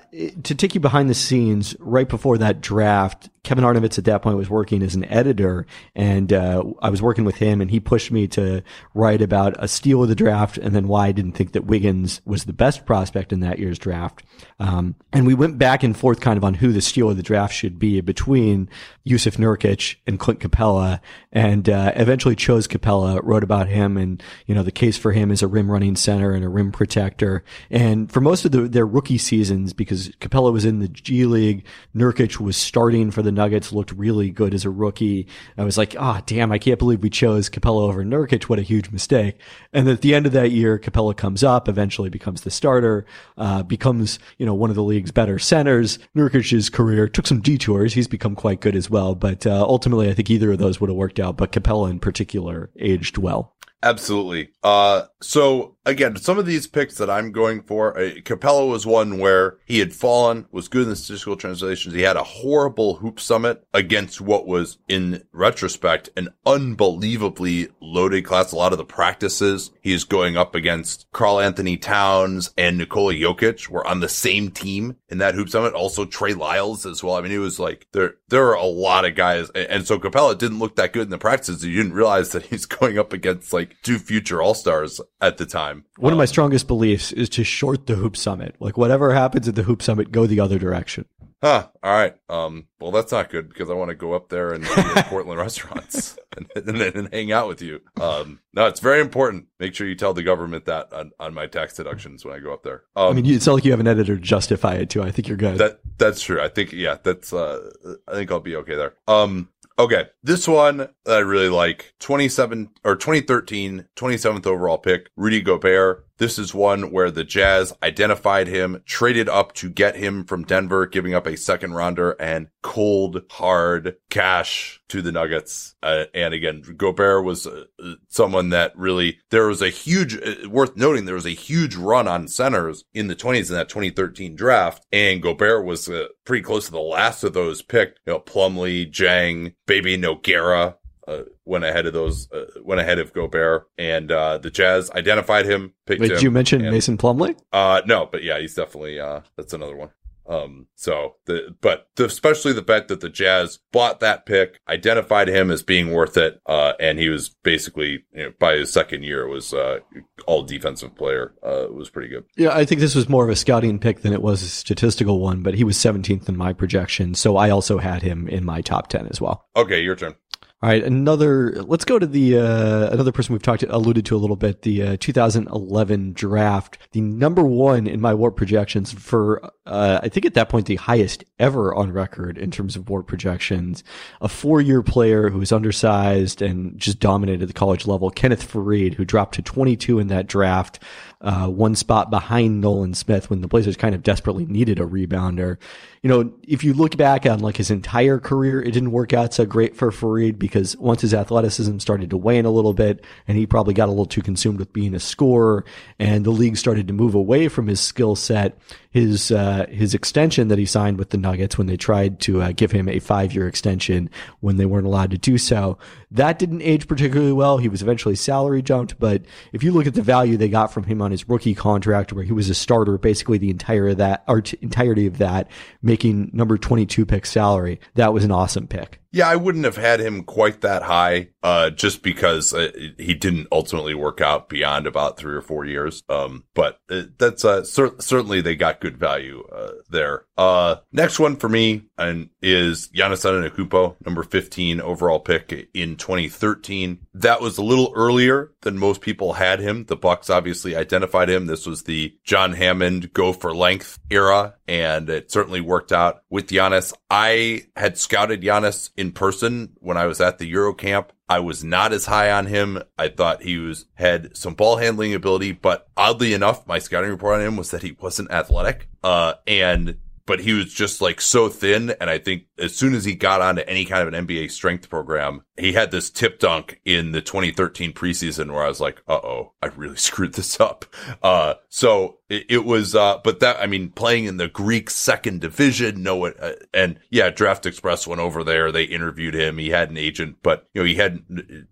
to take you behind the scenes, right before that draft, Kevin Arnovitz at that point was working as an editor, and uh, I was working with him, and he pushed me to write about a steal of the draft, and then why I didn't think that Wiggins was the best prospect in that year's draft. Um, and we went back and forth kind of on who the steal of the draft should be between Jusuf Nurkic and Clint Capela, and uh, eventually chose Capela. Wrote about him, and you know the case for him is a rim running center and a rim protector. And for most of the, their rookie seasons, because Capela was in the G League, Nurkic was starting for the Nuggets, looked really good as a rookie. I was like, ah, damn, I can't believe we chose Capela over Nurkic. What a huge mistake. And at the end of that year, Capela comes up, eventually becomes the starter, uh, becomes, you know, one of the league's better centers. Nurkic's career took some detours. He's become quite good as well. But, uh, ultimately, I think either of those would have worked out, but Capela in particular aged well. Absolutely. Uh, so again, some of these picks that I'm going for, uh, Capela was one where he had fallen, was good in the statistical translations. He had a horrible hoop summit against what was, in retrospect, an unbelievably loaded class. A lot of the practices he is going up against Karl Anthony Towns and Nikola Jokic were on the same team in that hoop summit. Also Trey Lyles as well. I mean, it was like there, there are a lot of guys. And so Capela didn't look that good in the practices. You didn't realize that *laughs* he's going up against like two future all-stars at the time. One of my strongest beliefs is to short the hoop summit. Like whatever happens at the hoop summit, go the other direction. Huh. All right. Um, well, that's not good because I want to go up there and *laughs* Portland restaurants *laughs* and, and, and hang out with you. Um, no, it's very important. Make sure you tell the government that on, on my tax deductions when I go up there. Um, I mean, it's not like you have an editor to justify it too. I think you're good. that that's true. I think yeah, that's uh I think I'll be okay there. Um okay, this one I really like 27 or 2013 27th overall pick, Rudy Gobert. This is one where the Jazz identified him, traded up to get him from Denver, giving up a second rounder and cold hard cash to the Nuggets. Uh, and again, Gobert was uh, someone that really there was a huge uh, worth noting there was a huge run on centers in the 20s in that 2013 draft and Gobert was uh, pretty close to the last of those picked. You know, Plumlee, Dieng, Bebe Nogueira uh, went ahead of those, uh, went ahead of Gobert, and uh, the Jazz identified him. Picked Wait, him, did you mention and- Mason Plumlee? Uh, no, but yeah, he's definitely uh, that's another one. Um, so the but the, especially the fact that the Jazz bought that pick, identified him as being worth it, uh, and he was basically you know, by his second year was uh all defensive player. Uh, was pretty good. Yeah, I think this was more of a scouting pick than it was a statistical one, but he was 17th in my projection, so I also had him in my top 10 as well. Okay, your turn. All right, another. Let's go to the uh, another person we've talked alluded to a little bit. The uh, 2011 draft, the number one in my WARP projections for uh, I think at that point the highest ever on record in terms of WARP projections. A four-year player who was undersized and just dominated the college level. Kenneth Faried, who dropped to 22 in that draft. Uh, one spot behind Nolan Smith when the Blazers kind of desperately needed a rebounder. You know, if you look back on like his entire career, it didn't work out so great for Faried because once his athleticism started to wane a little bit and he probably got a little too consumed with being a scorer and the league started to move away from his skill set, his, uh, his extension that he signed with the Nuggets when they tried to uh, give him a five year extension when they weren't allowed to do so. That didn't age particularly well. He was eventually salary jumped, but if you look at the value they got from him on his rookie contract, where he was a starter basically the entire of that or t- entirety of that, making number 22 pick salary, that was an awesome pick. Yeah, I wouldn't have had him quite that high, uh, just because uh, he didn't ultimately work out beyond about three or four years. Um, but uh, that's uh, cer- certainly they got good value uh, there. Uh, next one for me and is Giannis Antetokounmpo, number 15 overall pick in 2013. That was a little earlier than most people had him. The Bucks obviously identified him. This was the John Hammond go for length era, and it certainly worked out with Giannis. I had scouted Giannis in person when I was at the Euro camp. I was not as high on him. I thought he was had some ball handling ability, but oddly enough, my scouting report on him was that he wasn't athletic. Uh, and but he was just like so thin. And I think as soon as he got onto any kind of an NBA strength program, he had this tip dunk in the 2013 preseason where I was like, uh oh, I really *laughs* screwed this up. Uh, so it, it was, uh, but that, I mean, playing in the Greek second division, no one, uh, and yeah, Draft Express went over there. They interviewed him. He had an agent, but you know, he had,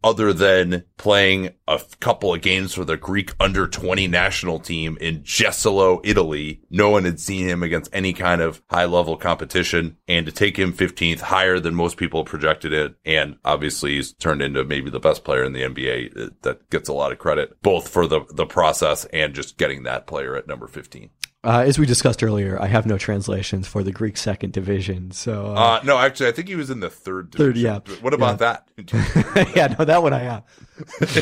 other than playing a couple of games for the Greek under 20 national team in Jesolo, Italy, no one had seen him against any kind of high level competition and to take him 15th higher than most people projected it. And obviously he's turned into maybe the best player in the NBA uh, that gets a lot of credit, both for the, the process and just getting that player at number 15. Uh, as we discussed earlier, I have no translations for the Greek second division. So, uh, uh, no, actually, I think he was in the third division. Third, yeah. What about yeah. that? *laughs* *laughs* yeah, no, that one I have.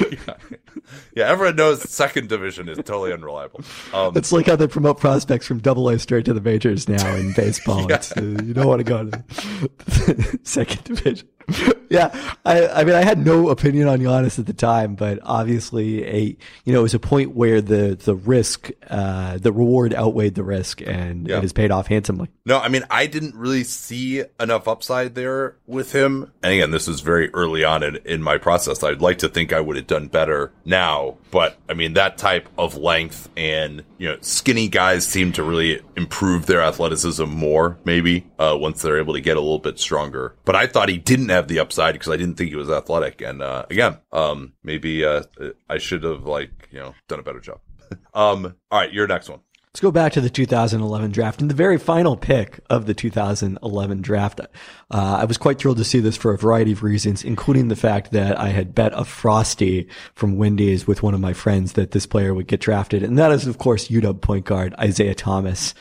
yeah. *laughs* yeah, everyone knows second division is totally unreliable. Um, it's like how they promote prospects from Double A straight to the majors now in baseball. yeah. uh, you don't want to go to second division. *laughs* yeah, I, I mean, I had no opinion on Giannis at the time, but obviously, a you know, it was a point where the the risk, uh, the reward outweighed the risk, and yeah. it has paid off handsomely. No, I mean, I didn't really see enough upside there with him. And again, this is very early on in, in my process. I'd like to think I would have done better now, but I mean, that type of length and you know, skinny guys seem to really improve their athleticism more, maybe uh, once they're able to get a little bit stronger. But I thought he didn't have the upside because I didn't think he was athletic. And uh, again, um, maybe uh, I should have like you know done a better job. *laughs* um, all right, your next one. Let's go back to the 2011 draft and the very final pick of the 2011 draft. Uh, I was quite thrilled to see this for a variety of reasons, including the fact that I had bet a frosty from Wendy's with one of my friends that this player would get drafted. And that is, of course, UW point guard Isaiah Thomas.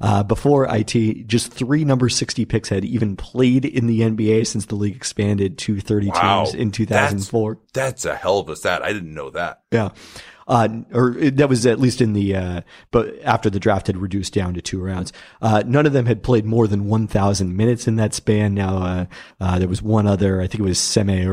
Uh, before IT, just three number 60 picks had even played in the NBA since the league expanded to 30 wow. teams in 2004. That's, that's a hell of a stat. I didn't know that. Yeah uh, or that was at least in the, uh, but after the draft had reduced down to two rounds. Uh, none of them had played more than 1,000 minutes in that span. Now, uh, uh, there was one other, I think it was Semi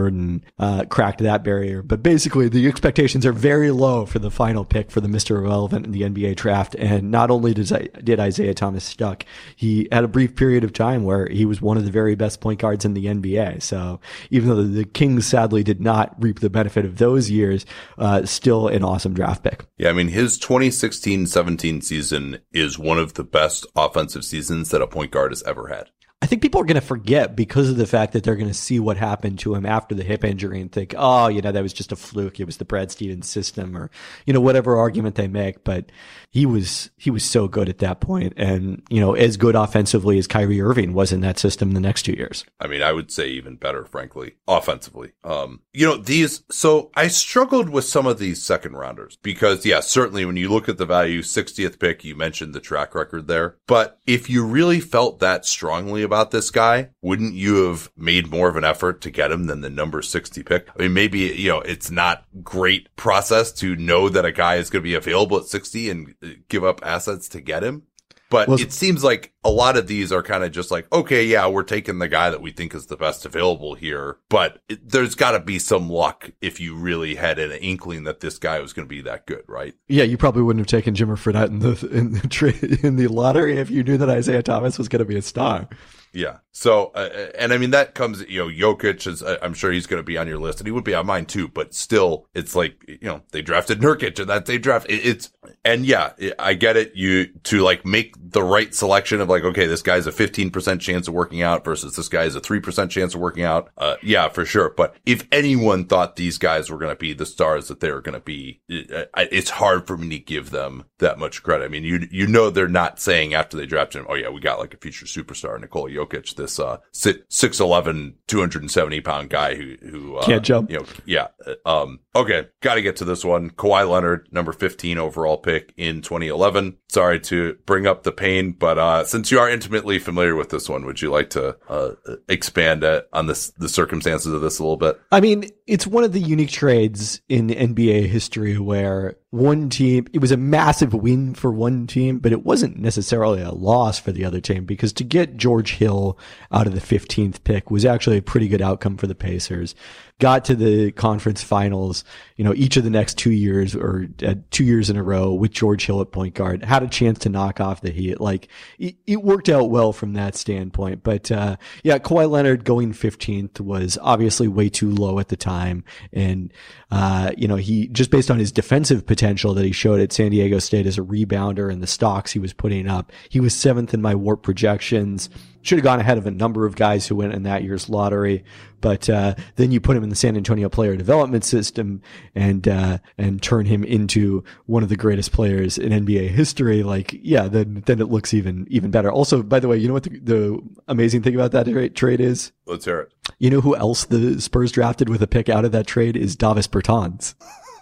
uh, cracked that barrier. But basically, the expectations are very low for the final pick for the Mr. Irrelevant in the NBA draft. And not only did, did Isaiah Thomas stuck, he had a brief period of time where he was one of the very best point guards in the NBA. So even though the Kings sadly did not reap the benefit of those years, uh still an awesome awesome draft pick. Yeah, I mean, his 2016-17 season is one of the best offensive seasons that a point guard has ever had. I think people are going to forget because of the fact that they're going to see what happened to him after the hip injury and think, oh, you know, that was just a fluke. It was the Brad Stevens system or, you know, whatever argument they make. But he was, he was so good at that point and, you know, as good offensively as Kyrie Irving was in that system the next two years. I mean, I would say even better, frankly, offensively. Um, you know, these, so I struggled with some of these second rounders because, yeah, certainly when you look at the value, 60th pick, you mentioned the track record there. But if you really felt that strongly about this guy, wouldn't you have made more of an effort to get him than the number 60 pick? I mean, maybe, you know, it's not great process to know that a guy is going to be available at 60 and give up assets to get him. But well, it seems like a lot of these are kind of just like, okay, yeah, we're taking the guy that we think is the best available here, but it, there's got to be some luck if you really had an inkling that this guy was going to be that good, right? Yeah, you probably wouldn't have taken Jimmer Fredette in the in the, *laughs* tra- in the lottery if you knew that Isaiah Thomas was going to be a star. Yeah. So, uh, and I mean, that comes, you know, Jokic is, uh, I'm sure he's going to be on your list and he would be on mine too, but still, it's like, you know, they drafted Nurkic and that they draft, it, it's, and yeah, I get it. You, to like make the right selection of like, okay, this guy's a 15% chance of working out versus this guy's a 3% chance of working out. Uh, yeah, for sure. But if anyone thought these guys were going to be the stars that they were going to be, it, it's hard for me to give them that much credit. I mean, you, you know, they're not saying after they drafted him, oh yeah, we got like a future superstar, Nikola Jokic Jokic, this uh, 6'11", 270 pound guy who who uh, can't jump. You know, yeah. Um, okay, got to get to this one. Kawhi Leonard, number 15 overall pick in 2011. Sorry to bring up the pain, but uh, since you are intimately familiar with this one, would you like to uh, expand on this the circumstances of this a little bit? I mean, it's one of the unique trades in NBA history where one team, it was a massive win for one team, but it wasn't necessarily a loss for the other team because to get George Hill out of the 15th pick was actually a pretty good outcome for the Pacers got to the conference finals, you know, each of the next two years or uh, two years in a row with George Hill at point guard, had a chance to knock off the Heat. Like it, it worked out well from that standpoint. But, uh, yeah, Kawhi Leonard going 15th was obviously way too low at the time. And, uh, you know, he just based on his defensive potential that he showed at San Diego State as a rebounder and the stocks he was putting up, he was seventh in my WARP projections should have gone ahead of a number of guys who went in that year's lottery. But uh, then you put him in the San Antonio player development system and uh, and turn him into one of the greatest players in NBA history. Like, yeah, then then it looks even even better. Also, by the way, you know what the, the amazing thing about that trade is? Let's hear it. You know who else the Spurs drafted with a pick out of that trade is Davis Bertans.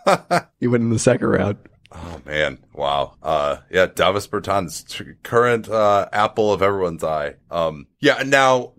*laughs* he went in the second round. Oh man, wow. Uh, yeah, Davis Bertans, current uh, apple of everyone's eye. Um, yeah, and now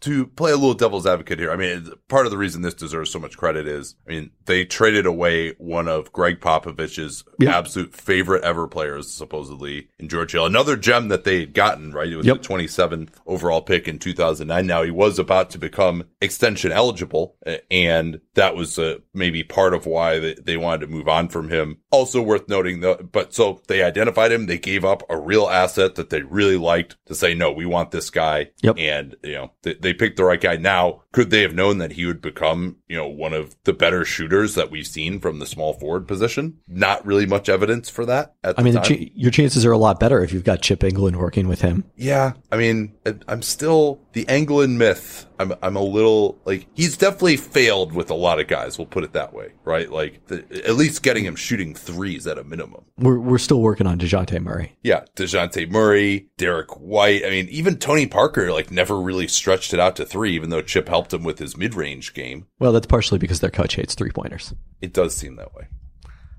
to play a little devil's advocate here, I mean, part of the reason this deserves so much credit is, I mean, they traded away one of Gregg Popovich's yep. absolute favorite ever players, supposedly, in George Hill. Another gem that they had gotten, right? It was yep. the 27th overall pick in 2009. Now he was about to become extension eligible, and that was uh, maybe part of why they, they wanted to move on from him. Also worth noting though, but so they identified him. They gave up a real asset that they really liked to say, no, we want this guy. Yep. And, you know, they, they picked the right guy. Now, could they have known that he would become, you know, one of the better shooters that we've seen from the small forward position? Not really much evidence for that. I mean, ch- your chances are a lot better if you've got Chip Engelland working with him. Yeah. I mean, I'm still the Engelland myth. I'm, I'm a little like, he's definitely failed with a lot of guys. We'll put it that way, right? Like the, at least getting him shooting threes at a minimum. We're, we're still working on DeJounte Murray. Yeah. DeJounte Murray, Derrick White. I mean, even Tony Parker, like never really stretched it out to three, even though Chip helped him with his mid range game. Well, that's partially because their coach hates three pointers. It does seem that way.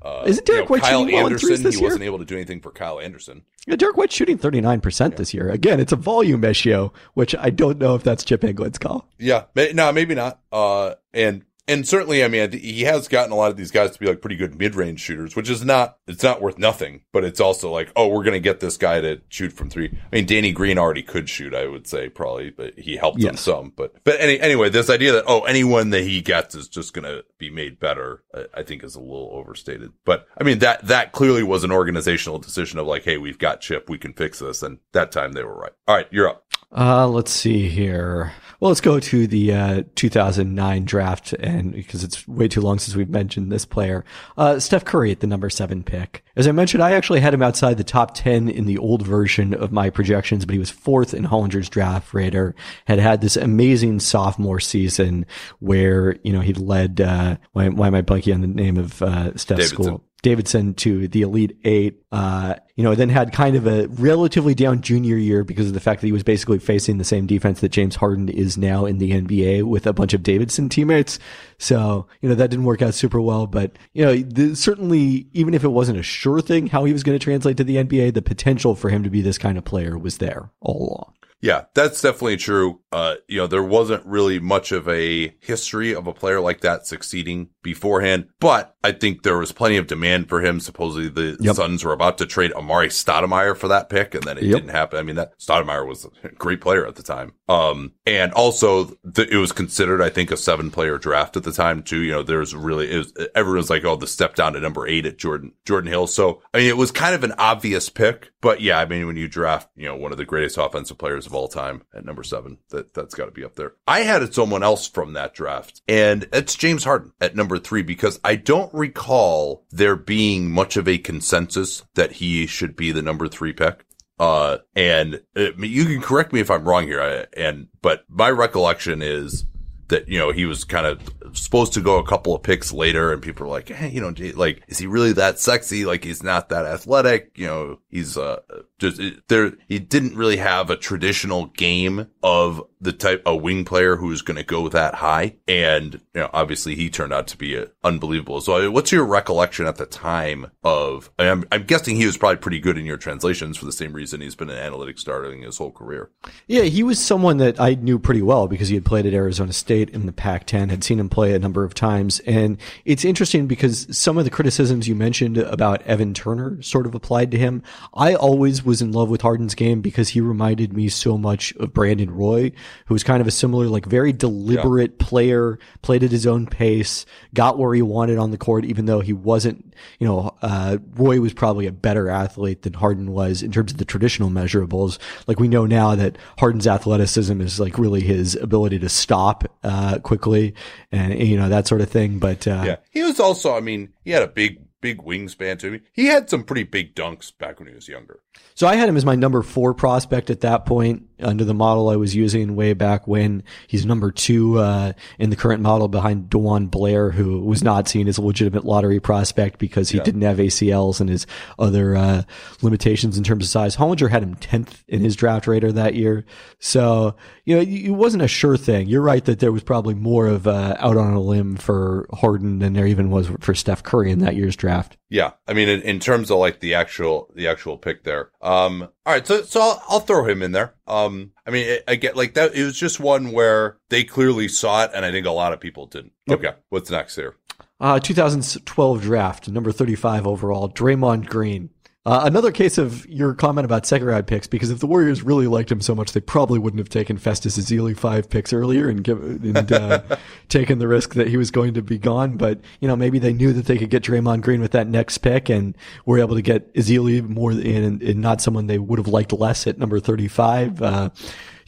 Uh, Isn't Derrick you know, White Kyle shooting Anderson? This he year? wasn't able to do anything for Kyle Anderson. Yeah, Derrick White shooting thirty nine percent this year. Again, it's a volume ratio, which I don't know if that's Chip Engelland's call. Yeah, no, maybe not. Uh, and and certainly, I mean, he has gotten a lot of these guys to be like pretty good mid-range shooters, which is not, it's not worth nothing, but it's also like, oh, we're going to get this guy to shoot from three. I mean, Danny Green already could shoot, I would say probably, but he helped yes. him some. But, but any, anyway, this idea that, oh, anyone that he gets is just going to be made better, I, I, think is a little overstated. But I mean, that, that clearly was an organizational decision of like, hey, we've got Chip, we can fix this. And that time they were right. All right, you're up. Uh, let's see here. Well, let's go to the uh, 2009 draft, and because it's way too long since we've mentioned this player, uh, Steph Curry at the number seven pick. As I mentioned, I actually had him outside the top 10 in the old version of my projections, but he was fourth in Hollinger's draft radar. Had had this amazing sophomore season where you know he led. Uh, why, why am I blanking on the name of uh, Steph's Davidson. school? Davidson to the Elite Eight. Uh, you know, then had kind of a relatively down junior year because of the fact that he was basically facing the same defense that James Harden is now in the NBA with a bunch of Davidson teammates. So, you know, that didn't work out super well. But, you know, the, certainly, even if it wasn't a sure thing how he was going to translate to the NBA, the potential for him to be this kind of player was there all along. Yeah, that's definitely true. Uh, you know, there wasn't really much of a history of a player like that succeeding beforehand, but I think there was plenty of demand for him. Supposedly the Yep. Suns were about to trade Amar'e Stoudemire for that pick, and then it Yep. didn't happen. I mean, that Stoudemire was a great player at the time. Um, and also the, it was considered, I think, a seven player draft at the time too. You know, there's really, it was, everyone's like, oh, the step down to number eight at Jordan, Jordan Hill. So, I mean, it was kind of an obvious pick, but yeah, I mean, when you draft, you know, one of the greatest offensive players of all time at number seven, that, that's got to be up there. I had it someone else from that draft and it's James Harden at number three because I don't recall there being much of a consensus that he should be the number three pick. Uh, and uh, you can correct me if I'm wrong here. I, and, but my recollection is that, you know, he was kind of supposed to go a couple of picks later and people are like, Hey, you know, like, is he really that sexy? Like, he's not that athletic. You know, he's, uh, just there, he didn't really have a traditional game of the type, a wing player who's going to go that high. And, you know, obviously he turned out to be uh, unbelievable. So uh, what's your recollection at the time of, I'm, I'm guessing he was probably pretty good in your translations for the same reason he's been an analytics starting his whole career. Yeah, he was someone that I knew pretty well because he had played at Arizona State in the Pac 10, had seen him play a number of times. And it's interesting because some of the criticisms you mentioned about Evan Turner sort of applied to him. I always was in love with Harden's game because he reminded me so much of Brandon Roy, who was kind of a similar, like very deliberate player, played at his own pace, got where he wanted on the court, even though he wasn't, you know, uh, Roy was probably a better athlete than Harden was in terms of the traditional measurables. Like we know now that Harden's athleticism is like really his ability to stop, uh, quickly and, you know, that sort of thing. But, uh, Yeah. He was also, I mean, he had a big, big wingspan to him. He had some pretty big dunks back when he was younger. So I had him as my number four prospect at that point under the model I was using way back when. He's number two uh, in the current model behind DeJuan Blair, who was not seen as a legitimate lottery prospect because he Yeah. didn't have ACLs and his other uh, limitations in terms of size. Hollinger had him tenth in his draft rater that year, so you know it wasn't a sure thing. You're right that there was probably more of uh, out on a limb for Harden than there even was for Steph Curry in that year's draft. Yeah. I mean, in, in terms of like the actual, the actual pick there. Um, all right. So, so I'll, I'll throw him in there. Um, I mean, I, I get like that. It was just one where they clearly saw it and I think a lot of people didn't. Yep. Okay. What's next here? Uh, 2012 draft, number 35 overall, Draymond Green. Uh, another case of your comment about round picks, because if the Warriors really liked him so much, they probably wouldn't have taken Festus Ezeli five picks earlier and give, and uh, *laughs* taken the risk that he was going to be gone. But you know, maybe they knew that they could get Draymond Green with that next pick, and were able to get Ezeli more in, and not someone they would have liked less at number 35. Uh,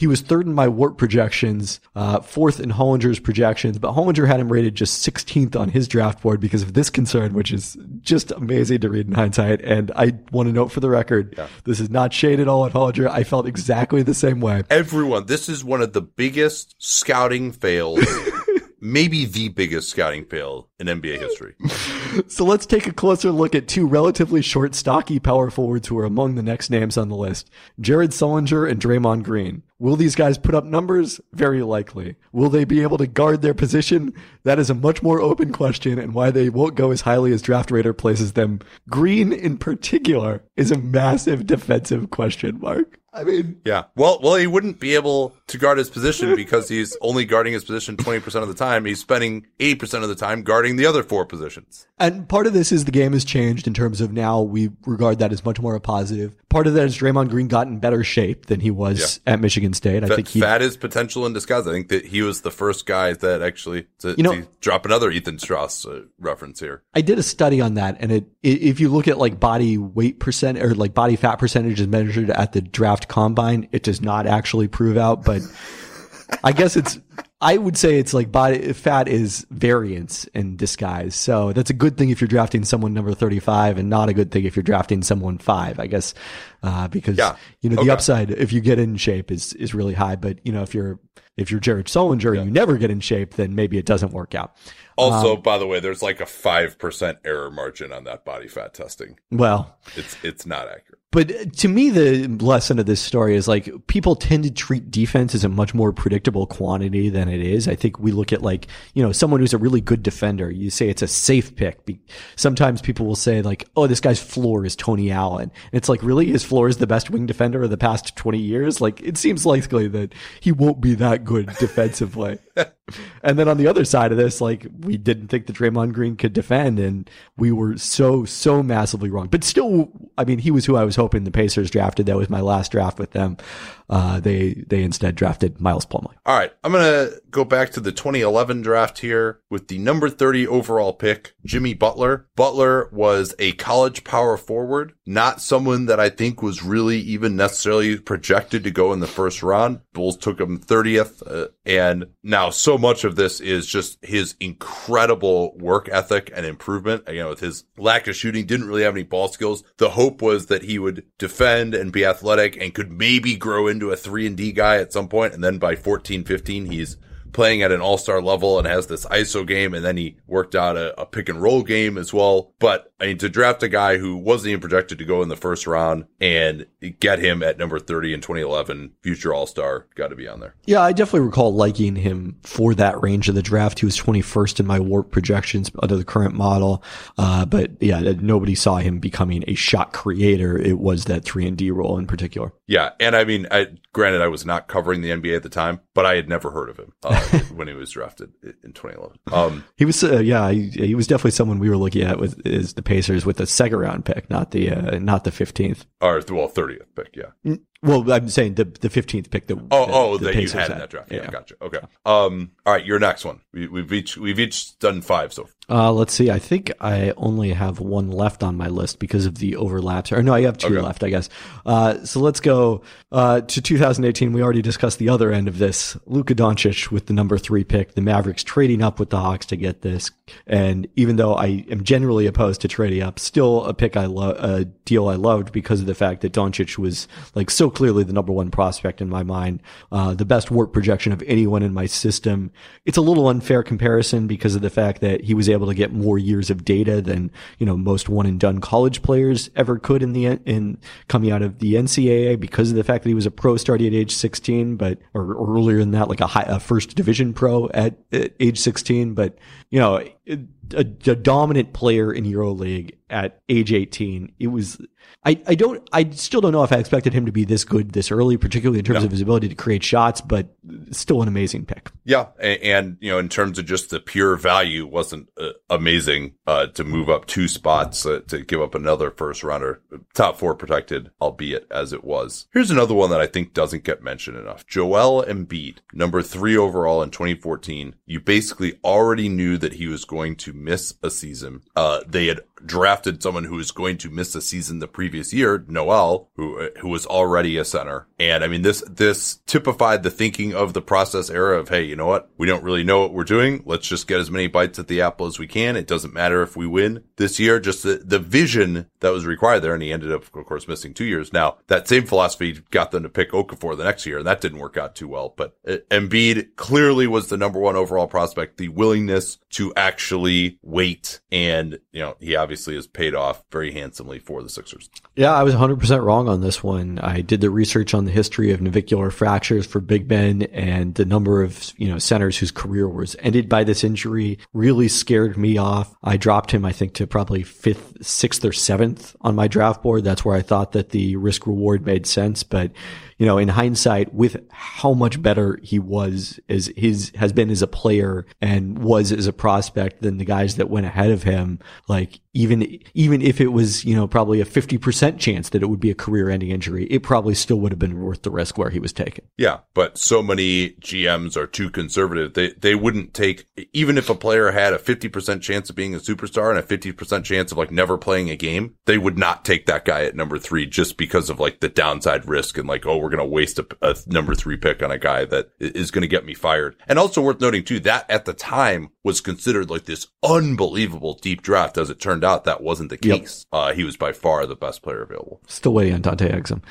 he was third in my WARP projections, uh, fourth in Hollinger's projections, but Hollinger had him rated just 16th on his draft board because of this concern, which is just amazing to read in hindsight. And I want to note for the record, this is not shade at all at Hollinger. I felt exactly the same way. Everyone, this is one of the biggest scouting fails, *laughs* maybe the biggest scouting fail in NBA history. *laughs* So let's take a closer look at two relatively short, stocky power forwards who are among the next names on the list. Jared Sullinger and Draymond Green. Will these guys put up numbers? Very likely. Will they be able to guard their position? That is a much more open question and why they won't go as highly as Draft Rater places them. Green in particular is a massive defensive question mark. I mean, Yeah. Well, well, he wouldn't be able to guard his position because he's only guarding his position 20% of the time. He's spending 80% of the time guarding the other four positions. And part of this is the game has changed in terms of now we regard that as much more a positive. Part of that is Draymond Green got in better shape than he was at Michigan State. I think he fat is potential in disguise. I think that he was the first guy that actually to, You know- to drop another Ethan Strauss uh, reference here. I did a study on that, and it if you look at like body weight percent or like body fat percentages measured at the draft combine, it does not actually prove out. But I guess it's I would say it's like body fat is variance in disguise. So that's a good thing if you're drafting someone number thirty five, and not a good thing if you're drafting someone five. I guess uh, because Yeah. you know the upside if you get in shape is is really high. But you know if you're if you're Jared Sullinger and you never get in shape, then maybe it doesn't work out. Also, Um, by the way, there's like a five percent error margin on that body fat testing. Well, It's it's not accurate. But uh, to me, the lesson of this story is like people tend to treat defense as a much more predictable quantity than it is. I think we look at like, you know, someone who's a really good defender. You say it's a safe pick. Sometimes people will say like, oh, this guy's floor is Tony Allen. And it's like, really? His floor is the best wing defender of the past 20 years? Like, it seems likely that he won't be that good defensively. *laughs* *laughs* and then on the other side of this, like we didn't think that Draymond Green could defend, and we were so so massively wrong. But still, I mean, he was who I was hoping the Pacers drafted. That was my last draft with them. Uh, they they instead drafted Miles Plumlee. All right, I'm gonna go back to the 2011 draft here with the number 30 overall pick, Jimmy Butler. Butler was a college power forward, not someone that I think was really even necessarily projected to go in the first round. Bulls took him 30th, uh, and now so much of this is just his incredible work ethic and improvement. You know, with his lack of shooting, didn't really have any ball skills. The hope was that he would defend and be athletic and could maybe grow into a three and D guy at some point. And then by 14, 15, he's playing at an all-star level and has this ISO game. And then he worked out a, a, pick and roll game as well. But I mean, to draft a guy who wasn't even projected to go in the first round and get him at number 30 in 2011, future all-star, got to be on there. Yeah, I definitely recall liking him for that range of the draft. He was 21st in my warp projections under the current model. Uh, but yeah, nobody saw him becoming a shot creator. It was that three and D role in particular. Yeah. And I mean, I, granted, I was not covering the NBA at the time, but I had never heard of him. Uh, *laughs* when he was drafted in 2011. Um, he was, uh, yeah, he, he, was definitely someone we were looking at with is the Pacers with the second round pick, not the uh, not the 15th or well 30th pick, yeah. Well, I'm saying the the 15th pick. The, oh, the, oh, the that Pacers you had, had in that draft. Yeah, yeah, gotcha. Okay. Um, all right, your next one. We, have each we've each done five so. Uh, let's see. I think I only have one left on my list because of the overlaps. Or no, I have two okay. left, I guess. Uh, so let's go uh, to 2018. We already discussed the other end of this. Luka Doncic with the number three pick. The Mavericks trading up with the Hawks to get this. And even though I am generally opposed to trading up, still a pick I love, a deal I loved because of the fact that Doncic was like so clearly the number one prospect in my mind, uh, the best WARP projection of anyone in my system. It's a little unfair comparison because of the fact that he was able to get more years of data than, you know, most one and done college players ever could in the, in coming out of the NCAA because of the fact that he was a pro starting at age 16, but, or, or earlier than that, like a high, a first division pro at, at age 16. But, you know, a, a, dominant player in EuroLeague at age 18. It was I, I don't, I still don't know if I expected him to be this good this early, particularly in terms no. of his ability to create shots, but still an amazing pick. Yeah. And, and you know, in terms of just the pure value, wasn't uh, amazing, uh, to move up two spots, uh, to give up another first rounder, top four protected, albeit as it was. Here's another one that I think doesn't get mentioned enough. Joel Embiid, number three overall in 2014. You basically already knew that he was going to miss a season. Uh, they had drafted someone who was going to miss a season the previous year, Noel, who who was already a center. And I mean this this typified the thinking of the process era of hey, you know what? We don't really know what we're doing. Let's just get as many bites at the apple as we can. It doesn't matter if we win this year. Just the, the vision that was required there, and he ended up, of course, missing two years. Now that same philosophy got them to pick Okafor the next year, and that didn't work out too well. But uh, Embiid clearly was the number one overall prospect. The willingness to actually wait, and you know he obviously obviously has paid off very handsomely for the Sixers. Yeah, I was 100% wrong on this one. I did the research on the history of navicular fractures for big Ben and the number of, you know, centers whose career was ended by this injury really scared me off. I dropped him, I think, to probably fifth, sixth or seventh on my draft board. That's where I thought that the risk reward made sense. But you know, in hindsight, with how much better he was as his has been as a player and was as a prospect than the guys that went ahead of him, like even even if it was you know probably a 50% chance that it would be a career ending injury it probably still would have been worth the risk where he was taken yeah but so many gms are too conservative they they wouldn't take even if a player had a 50% chance of being a superstar and a 50% chance of like never playing a game they would not take that guy at number three just because of like the downside risk and like oh we're gonna waste a, a number three pick on a guy that is gonna get me fired and also worth noting too that at the time was considered like this unbelievable deep draft as it turned turned out that wasn't the case. Yep. Uh, he was by far the best player available. Still waiting on Dante Exum.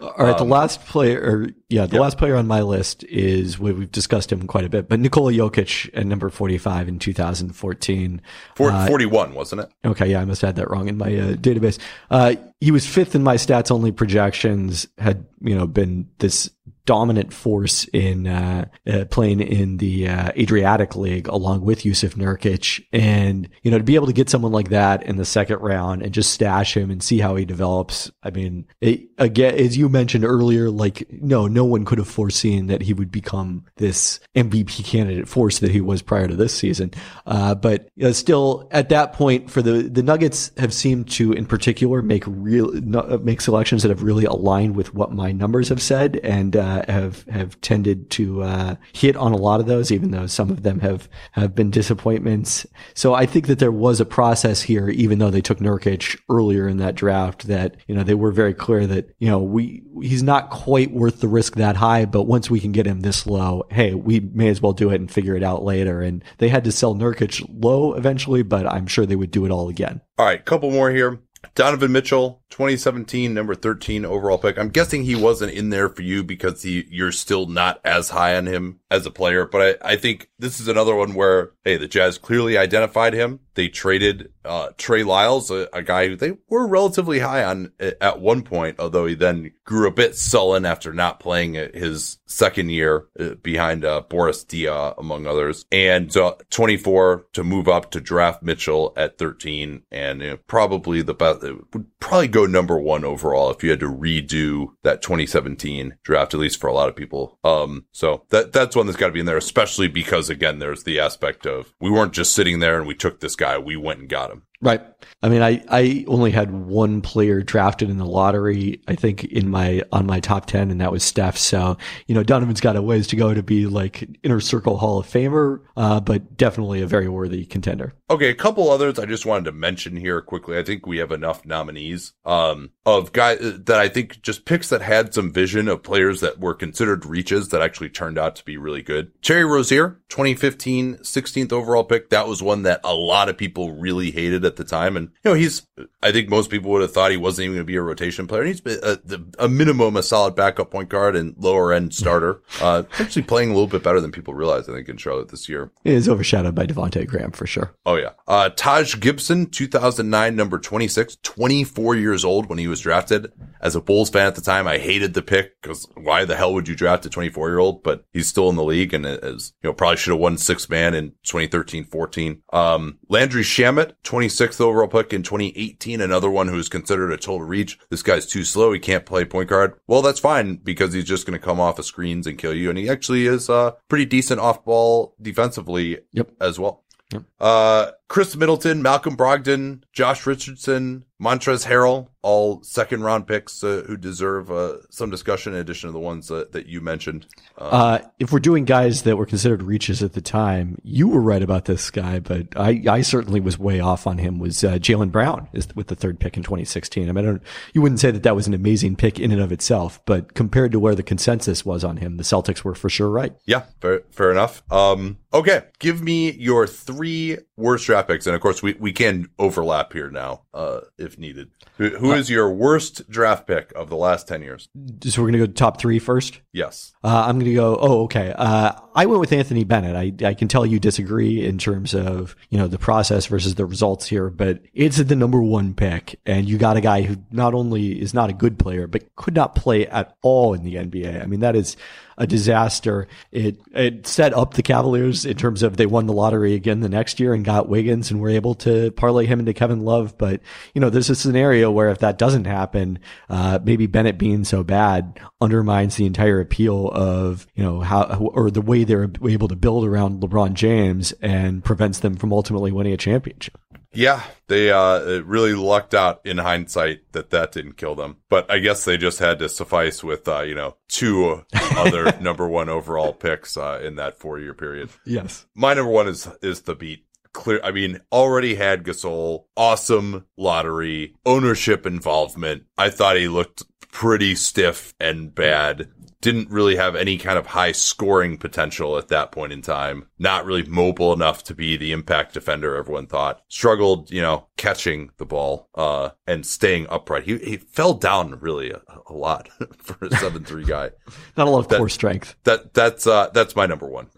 All right, the um, last player, or, yeah, the yep. last player on my list is we've discussed him quite a bit, but Nikola Jokic at number forty-five in two thousand fourteen. Uh, Forty-one, wasn't it? Okay, yeah, I must have had that wrong in my uh, database. Uh, he was fifth in my stats only projections. Had you know been this dominant force in uh, uh, playing in the uh, Adriatic League along with Jusuf Nurkic. And, you know, to be able to get someone like that in the second round and just stash him and see how he develops. I mean, it, again, as you mentioned earlier, like, no, no one could have foreseen that he would become this MVP candidate force that he was prior to this season. Uh, but you know, still at that point for the, the Nuggets have seemed to in particular make real, make selections that have really aligned with what my numbers have said and, uh, have, have tended to, uh, hit on a lot of those, even though some of them have, have been disappointments. So I think that there was a process here, even though they took Nurkic earlier in that draft that, you know, they were very clear that, you know, we, he's not quite worth the risk that high, but once we can get him this low, hey, we may as well do it and figure it out later. And they had to sell Nurkic low eventually, but I'm sure they would do it all again. All right, couple more here. Donovan Mitchell, 2017, number 13 overall pick. I'm guessing he wasn't in there for you because he, you're still not as high on him as a player. But I, I think this is another one where, hey, the Jazz clearly identified him. They traded, uh, Trey Lyles, a, a guy who they were relatively high on at one point, although he then grew a bit sullen after not playing his second year uh, behind, uh, Boris Diaw, among others. And uh, 24 to move up to draft Mitchell at 13 and you know, probably the best, would probably go number one overall if you had to redo that 2017 draft, at least for a lot of people. Um, so that, that's one that's got to be in there, especially because again, there's the aspect of we weren't just sitting there and we took this guy, we went and got him. Right. I mean, I, I only had one player drafted in the lottery, I think in my, on my top 10, and that was Steph. So, you know, Donovan's got a ways to go to be like inner circle Hall of Famer, uh, but definitely a very worthy contender. Okay. A couple others I just wanted to mention here quickly. I think we have enough nominees, um, of guys that I think just picks that had some vision of players that were considered reaches that actually turned out to be really good. Terry Rozier, 2015, 16th overall pick. That was one that a lot of people really hated at the time. And, you know, he's, I think most people would have thought he wasn't even going to be a rotation player. And he's been uh, a, a minimum, a solid backup point guard and lower end starter. *laughs* Uh, actually playing a little bit better than people realize, I think, in Charlotte this year. is overshadowed by Devonte Graham for sure. Oh, yeah. Uh, Taj Gibson, 2009, number 26, 24 years old when he was drafted. As a Bulls fan at the time, I hated the pick because why the hell would you draft a 24 year old? But he's still in the league and uh, is, you know, probably should have won six man in 2013 14. Um, Landry Shamet, 26 sixth overall pick in 2018, another one who's considered a total reach. This guy's too slow. He can't play point guard. Well, that's fine because he's just going to come off of screens and kill you. And he actually is uh, pretty decent off ball defensively yep. as well. Yep. Uh, Khris Middleton, Malcolm Brogdon, Josh Richardson, Montrezl Harrell, all second round picks uh, who deserve uh, some discussion in addition to the ones that, that you mentioned. Uh, if we're doing guys that were considered reaches at the time, you were right about this guy, but I, I certainly was way off on him. Was uh, Jaylen Brown is with the third pick in 2016? I mean, I don't, you wouldn't say that that was an amazing pick in and of itself, but compared to where the consensus was on him, the Celtics were for sure right. Yeah, fair, fair enough. Um, okay, give me your three worst draft picks, and of course we we can overlap here now uh, if needed. Who, who is your worst draft pick of the last ten years? So we're gonna go top three first. Yes, uh, I'm gonna go. Oh, okay. Uh, I went with Anthony Bennett. I I can tell you disagree in terms of you know the process versus the results here, but it's the number one pick, and you got a guy who not only is not a good player but could not play at all in the NBA. I mean that is a disaster. It it set up the Cavaliers in terms of they won the lottery again the next year and got Wiggins and were able to parlay him into Kevin Love. But you know, there's a scenario where if that doesn't happen, uh, maybe Bennett being so bad undermines the entire appeal of you know how or the way they're able to build around LeBron James and prevents them from ultimately winning a championship. Yeah, they uh really lucked out in hindsight that that didn't kill them. But I guess they just had to suffice with uh you know two other *laughs* number 1 overall picks uh in that 4-year period. Yes. My number 1 is is Thabeet clear. I mean, already had Gasol, awesome lottery, ownership involvement. I thought he looked pretty stiff and bad didn't really have any kind of high scoring potential at that point in time. Not really mobile enough to be the impact defender everyone thought. Struggled, you know, catching the ball, uh, and staying upright. He, he fell down really a, a lot *laughs* for a 7-3 guy. *laughs* Not a lot of that, core strength. That, that's, uh, that's my number one.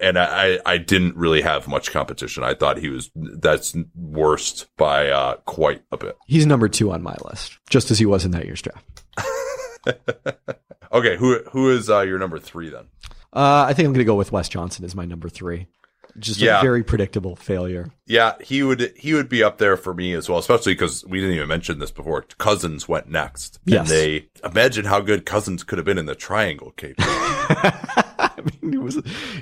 And I, I didn't really have much competition. I thought he was, that's worst by, uh, quite a bit. He's number two on my list, just as he was in that year's draft. *laughs* Okay, who who is uh, your number three then? Uh, I think I'm going to go with Wes Johnson as my number three. Just Yeah. a very predictable failure. Yeah, he would he would be up there for me as well, especially because we didn't even mention this before. Cousins went next, Yes. and they imagine how good Cousins could have been in the triangle cape. *laughs* I mean, he was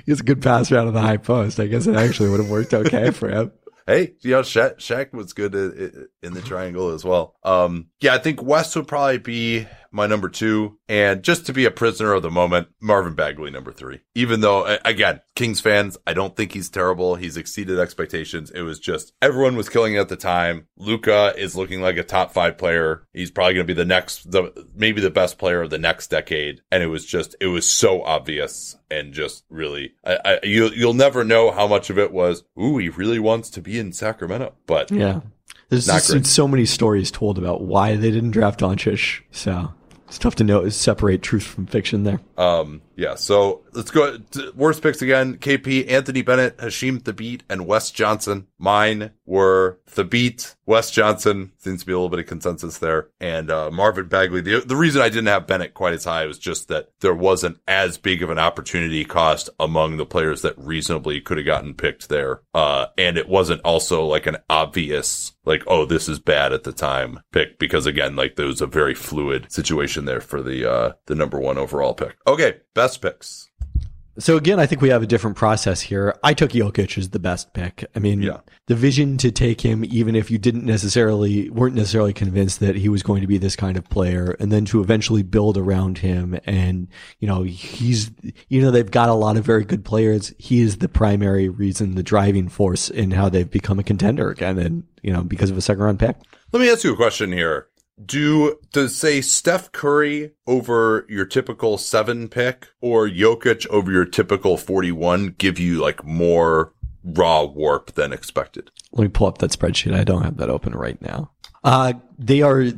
he was a good passer out of the high post. I guess it actually would have worked okay for him. hey, you know, Shaq, Shaq was good in the triangle as well. Um, yeah, I think Wes would probably be my number two, and just to be a prisoner of the moment, Marvin Bagley number three. Even though, again, Kings fans, I don't think he's terrible. He's exceeded expectations. It was just everyone was killing it at the time. Luka is looking like a top five player. He's probably going to be the next, the maybe the best player of the next decade. And it was just, it was so obvious and just really, I, I you you'll never know how much of it was. Ooh, he really wants to be in Sacramento, but Yeah, there's just so many stories told about why they didn't draft Doncic. So it's tough to know separate truth from fiction there. Um, yeah, so let's go worst picks again. KP, Anthony Bennett, Hasheem Thabeet, and Wes Johnson. Mine were Thabeet, Wes Johnson, seems to be a little bit of consensus there, and uh, Marvin Bagley. The, the reason I didn't have Bennett quite as high was just that there wasn't as big of an opportunity cost among the players that reasonably could have gotten picked there. Uh, and it wasn't also like an obvious, like, oh, this is bad at the time pick, because again, like there was a very fluid situation there for the, uh, the number one overall pick. Okay, best picks. So again, I think we have a different process here. I took Jokic as the best pick. I mean, Yeah. the vision to take him, even if you didn't necessarily weren't necessarily convinced that he was going to be this kind of player, and then to eventually build around him. And you know, he's you know they've got a lot of very good players. He is the primary reason, the driving force in how they've become a contender again, and you know because of a second round pick. Let me ask you a question here. Do does say Steph Curry over your typical seven pick or Jokic over your typical forty one give you like more raw warp than expected? Let me pull up that spreadsheet. I don't have that open right now. Uh, they are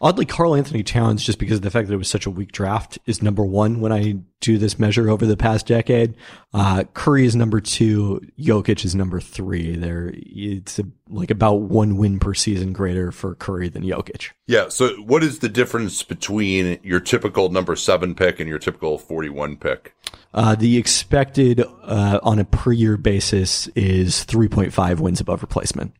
oddly Karl Anthony Towns, just because of the fact that it was such a weak draft, is number one when I do this measure over the past decade. Uh, Curry is number two. Jokic is number three. There, it's a, like about one win per season greater for Curry than Jokic. Yeah. So what is the difference between your typical number seven pick and your typical forty one pick? Uh, the expected uh, on a per year basis is 3.5 wins above replacement.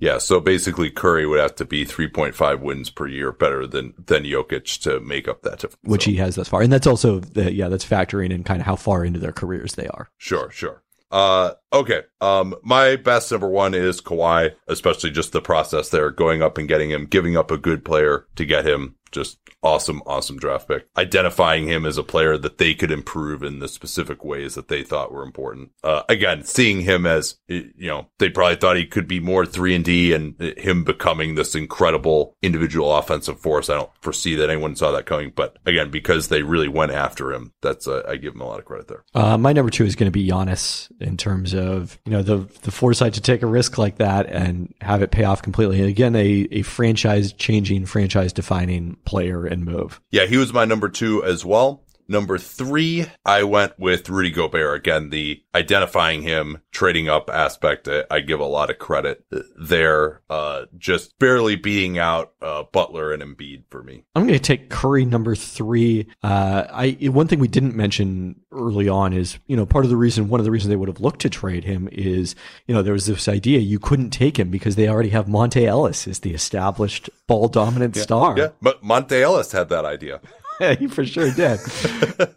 Yeah. So basically, Curry would have to be three point five wins per year better than than Jokic to make up that difference. which So- he has thus far. And that's also, the, yeah, that's factoring in kind of how far into their careers they are. Sure, sure. Uh, okay. Um, my best number one is Kawhi, especially just the process there, going up and getting him, giving up a good player to get him. Just awesome, awesome draft pick. Identifying him as a player that they could improve in the specific ways that they thought were important. Uh, again, seeing him as, you know, they probably thought he could be more three and D and him becoming this incredible individual offensive force. I don't foresee that anyone saw that coming, but again, because they really went after him, that's, uh, I give him a lot of credit there. Uh, my number two is going to be Giannis in terms of, you know, the, the foresight to take a risk like that and have it pay off completely. And again, a, a franchise changing, franchise defining player and move. Yeah, he was my number two as well. Number three, I went with Rudy Gobert. Again, the identifying him, trading up aspect, I, give a lot of credit there. Uh, just barely beating out, uh, Butler and Embiid for me. I'm going to take Curry number three. Uh, I one thing we didn't mention early on is you know part of the reason one of the reasons they would have looked to trade him is you know there was this idea you couldn't take him because they already have Monta Ellis as the established ball dominant star. Yeah, but Monta Ellis had that idea. Yeah, *laughs* he for sure did.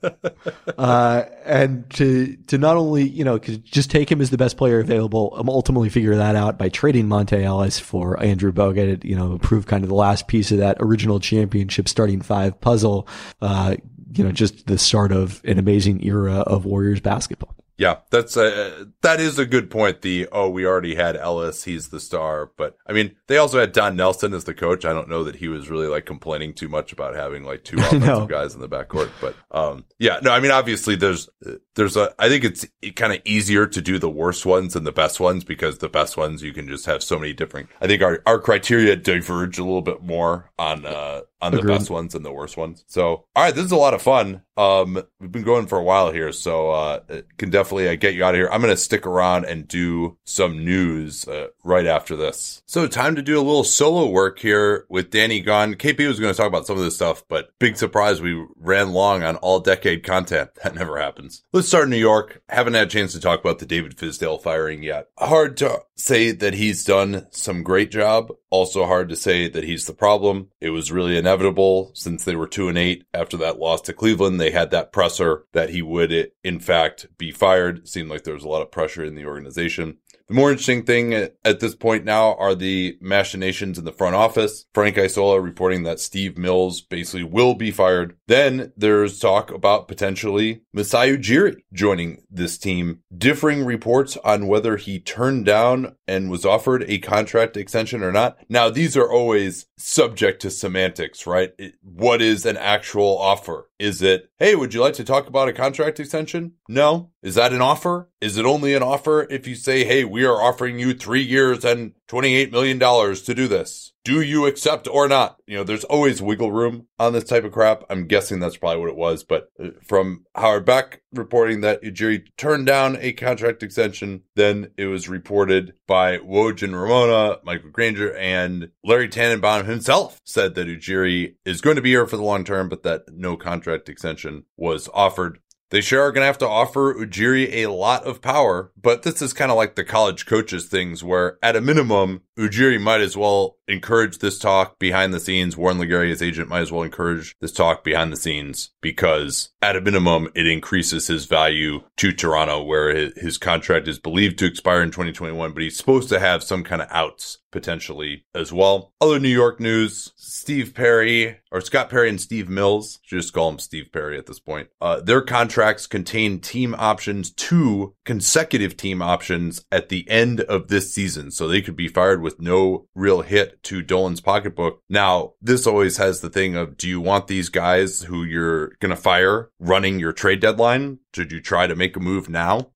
*laughs* uh, and to to not only you know just take him as the best player available, um, ultimately figure that out by trading Monta Ellis for Andrew Bogut. You know, prove kind of the last piece of that original championship starting five puzzle. Uh, you know, just the start of an amazing era of Warriors basketball. Yeah, that's a, that is a good point. The, oh, we already had Ellis. He's the star. But I mean, they also had Don Nelson as the coach. I don't know that he was really like complaining too much about having like two *laughs* offensive No. guys in the backcourt. But, um, yeah, no, I mean, obviously there's, there's a, I think it's kind of easier to do the worst ones than the best ones because the best ones you can just have so many different, I think our, our criteria diverge a little bit more on, uh, on the best ones and the worst ones. So, all right, this is a lot of fun. Um, we've been going for a while here, so uh, can definitely uh, get you out of here. I'm going to stick around and do some news uh, right after this. So, time to do a little solo work here with Danny Gunn. KP was going to talk about some of this stuff, but big surprise, we ran long on all decade content. *laughs* That never happens. Let's start in New York. Haven't had a chance to talk about the David Fizdale firing yet. Hard to say that he's done some great job. Also hard to say that he's the problem. It was really inevitable since they were two and eight after that loss to Cleveland. They had that presser that he would in fact be fired. It seemed like there was a lot of pressure in the organization. The more interesting thing at this point now are the machinations in the front office. Frank Isola reporting that Steve Mills basically will be fired. Then there's talk about potentially Masai Ujiri joining this team. Differing reports on whether he turned down and was offered a contract extension or not. Now, these are always subject to semantics, right? What is an actual offer? Is it, hey, would you like to talk about a contract extension? No. Is that an offer? Is it only an offer if you say, hey, we are offering you three years and $28 million to do this? Do you accept or not? You know, there's always wiggle room on this type of crap. I'm guessing that's probably what it was. But uh, from Howard Beck reporting that Ujiri turned down a contract extension, then it was reported by Woj and Ramona, Michael Grange, and Larry Tannenbaum himself said that Ujiri is going to be here for the long term, but that no contract extension was offered. They sure are going to have to offer Ujiri a lot of power, but this is kind of like the college coaches things where at a minimum, Ujiri might as well encourage this talk behind the scenes. Warren LeGarie, his agent, might as well encourage this talk behind the scenes because at a minimum, it increases his value to Toronto where his contract is believed to expire in 2021, but he's supposed to have some kind of outs potentially as well. Other New York news, Steve Perry or Scott Perry and Steve Mills, just call him Steve Perry at this point. Uh, their contracts contain team options, two consecutive team options at the end of this season. So they could be fired with no real hit to Dolan's pocketbook. Now, this always has the thing of, do you want these guys who you're going to fire running your trade deadline? Should you try to make a move now?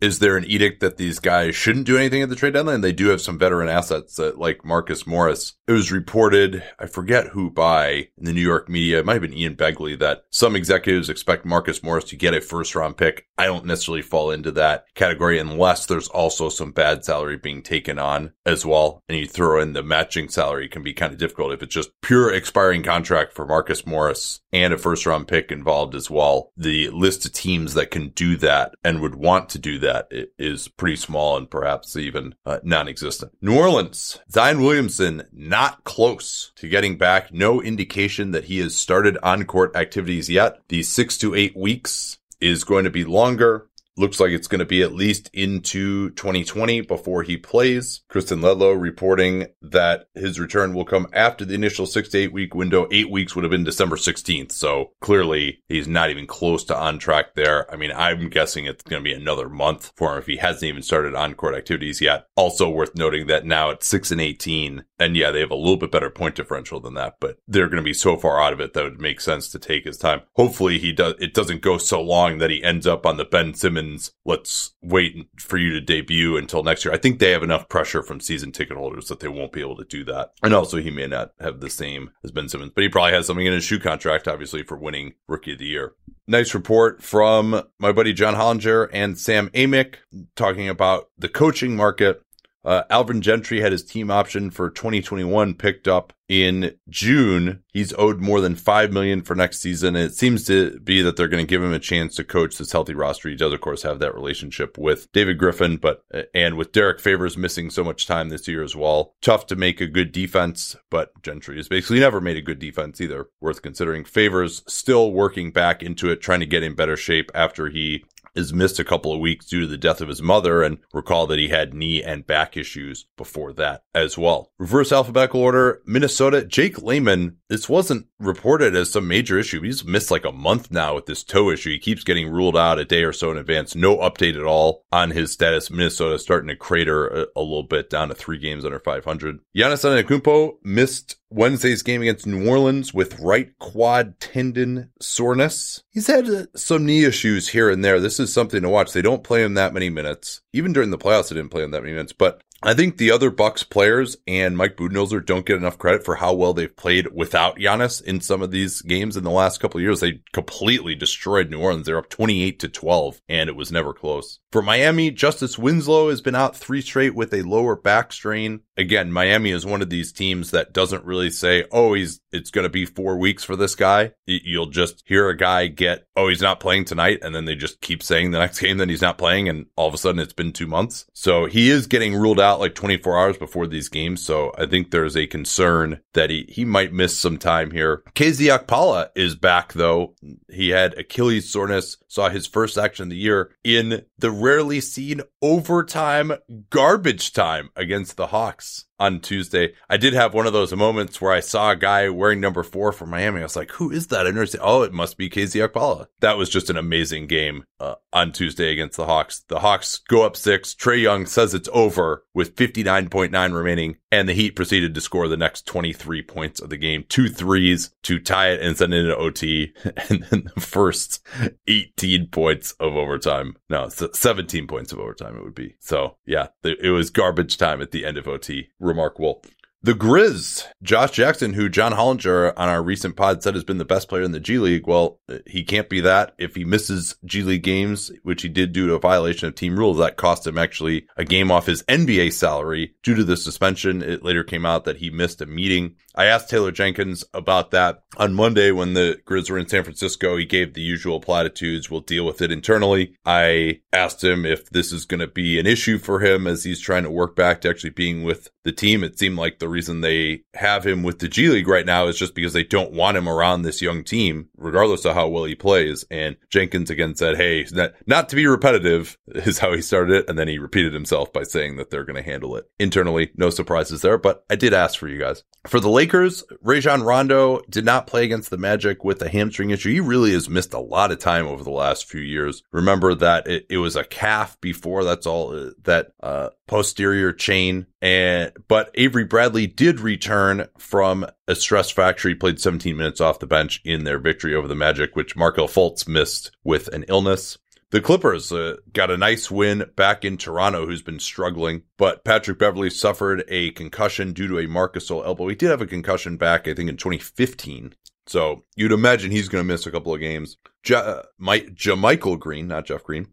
Is there an edict that these guys shouldn't do anything at the trade deadline? They do have some veteran assets that, like Marcus Morris. It was reported, I forget who by in the New York media, it might have been Ian Begley, that some executives expect Marcus Morris to get a first round pick. I don't necessarily fall into that category unless there's also some bad salary being taken on as well. And you throw in the matching salary can be kind of difficult if it's just pure expiring contract for Marcus Morris and a first round pick involved as well. The list of teams that can do that and would want to do that that is pretty small and perhaps even uh, non-existent. New Orleans, Zion Williamson, not close to getting back. No indication that he has started on-court activities yet. The six to eight weeks is going to be longer. Looks like it's going to be at least into 2020 before he plays. Kristen Ledlow reporting that his return will come after the initial six to eight week window. Eight weeks would have been December 16th. So clearly he's not even close to on track there. I mean, I'm guessing it's going to be another month for him if he hasn't even started on court activities yet. Also worth noting that now it's six and 18. And yeah, they have a little bit better point differential than that, but they're going to be so far out of it that it would make sense to take his time. Hopefully he does, it doesn't go so long that he ends up on the Ben Simmons let's wait for you to debut until next year. I think they have enough pressure from season ticket holders that they won't be able to do that. And also, he may not have the same as Ben Simmons, but he probably has something in his shoe contract, obviously, for winning Rookie of the Year. Nice report from my buddy John Hollinger and Sam Amick talking about the coaching market uh, Alvin Gentry had his team option for 2021 picked up in June. He's owed more than five million for next season. It seems to be that they're going to give him a chance to coach this healthy roster. He does, of course, have that relationship with David Griffin, but uh, and with Derrick Favors missing so much time this year as well. Tough to make a good defense, but Gentry has basically never made a good defense either. Worth considering. Favors still working back into it, trying to get in better shape after he is missed a couple of weeks due to the death of his mother and recall that he had knee and back issues before that as well. Reverse alphabetical order, Minnesota, Jake Layman. This wasn't reported as some major issue. He's missed like a month now with this toe issue. He keeps getting ruled out a day or so in advance. No update at all on his status. Minnesota starting to crater a, a little bit down to three games under 500. Giannis Antetokounmpo missed Wednesday's game against New Orleans with right quad tendon soreness. He's had uh, some knee issues here and there. This is something to watch. They don't play him that many minutes. Even during the playoffs, they didn't play him that many minutes, but I think the other Bucks players and Mike Budenholzer don't get enough credit for how well they've played without Giannis in some of these games in the last couple of years. They completely destroyed New Orleans. They're up 28 to 12 and it was never close. For Miami, Justice Winslow has been out three straight with a lower back strain. Again, Miami is one of these teams that doesn't really say, "Oh, he's it's going to be 4 weeks for this guy." You'll just hear a guy get, "Oh, he's not playing tonight," and then they just keep saying the *laughs* next game that he's not playing and all of a sudden it's been 2 months. So, he is getting ruled out like 24 hours before these games, so I think there's a concern that he he might miss some time here. KZ Okpala is back though. He had Achilles soreness, saw his first action of the year in the rarely seen overtime garbage time against the Hawks on Tuesday. I did have one of those moments where I saw a guy wearing number four for Miami. I was like, who is that? I understand. Oh, it must be KZ Okpala. That was just an amazing game uh, on Tuesday against the Hawks. The Hawks go up six. Trae Young says it's over with 59.9 remaining, and the Heat proceeded to score the next 23 points of the game. Two threes to tie it and send it into OT. *laughs* And then the first 18 points of overtime. No, 17 points of overtime it would be. So yeah, it was garbage time at the end of OT remarkable. The Grizz, Josh Jackson, who John Hollinger on our recent pod said has been the best player in the G League. Well, he can't be that if he misses G League games, which he did due to a violation of team rules. That cost him actually a game off his NBA salary due to the suspension. It later came out that he missed a meeting. I asked Taylor Jenkins about that on Monday when the Grizz were in San Francisco. He gave the usual platitudes. We'll deal with it internally. I asked him if this is going to be an issue for him as he's trying to work back to actually being with the team. It seemed like the reason they have him with the G League right now is just because they don't want him around this young team, regardless of how well he plays. And Jenkins again said, Hey, not, not to be repetitive *laughs* is how he started it. And then he repeated himself by saying that they're going to handle it internally. No surprises there, but I did ask for you guys. For the Lakers, Rajon Rondo did not play against the Magic with a hamstring issue. He really has missed a lot of time over the last few years. Remember that it, it was a calf before. That's all uh, that, uh, posterior chain. And, but Avery Bradley did return from a stress fracture. He played 17 minutes off the bench in their victory over the Magic, which Markelle Fultz missed with an illness. The Clippers uh, got a nice win back in Toronto, who's been struggling, but Patrick Beverley suffered a concussion due to a Marc Gasol elbow. He did have a concussion back, I think, in 2015. So you'd imagine he's going to miss a couple of games. Ja- uh, Mike, JaMychal Green, not Jeff Green,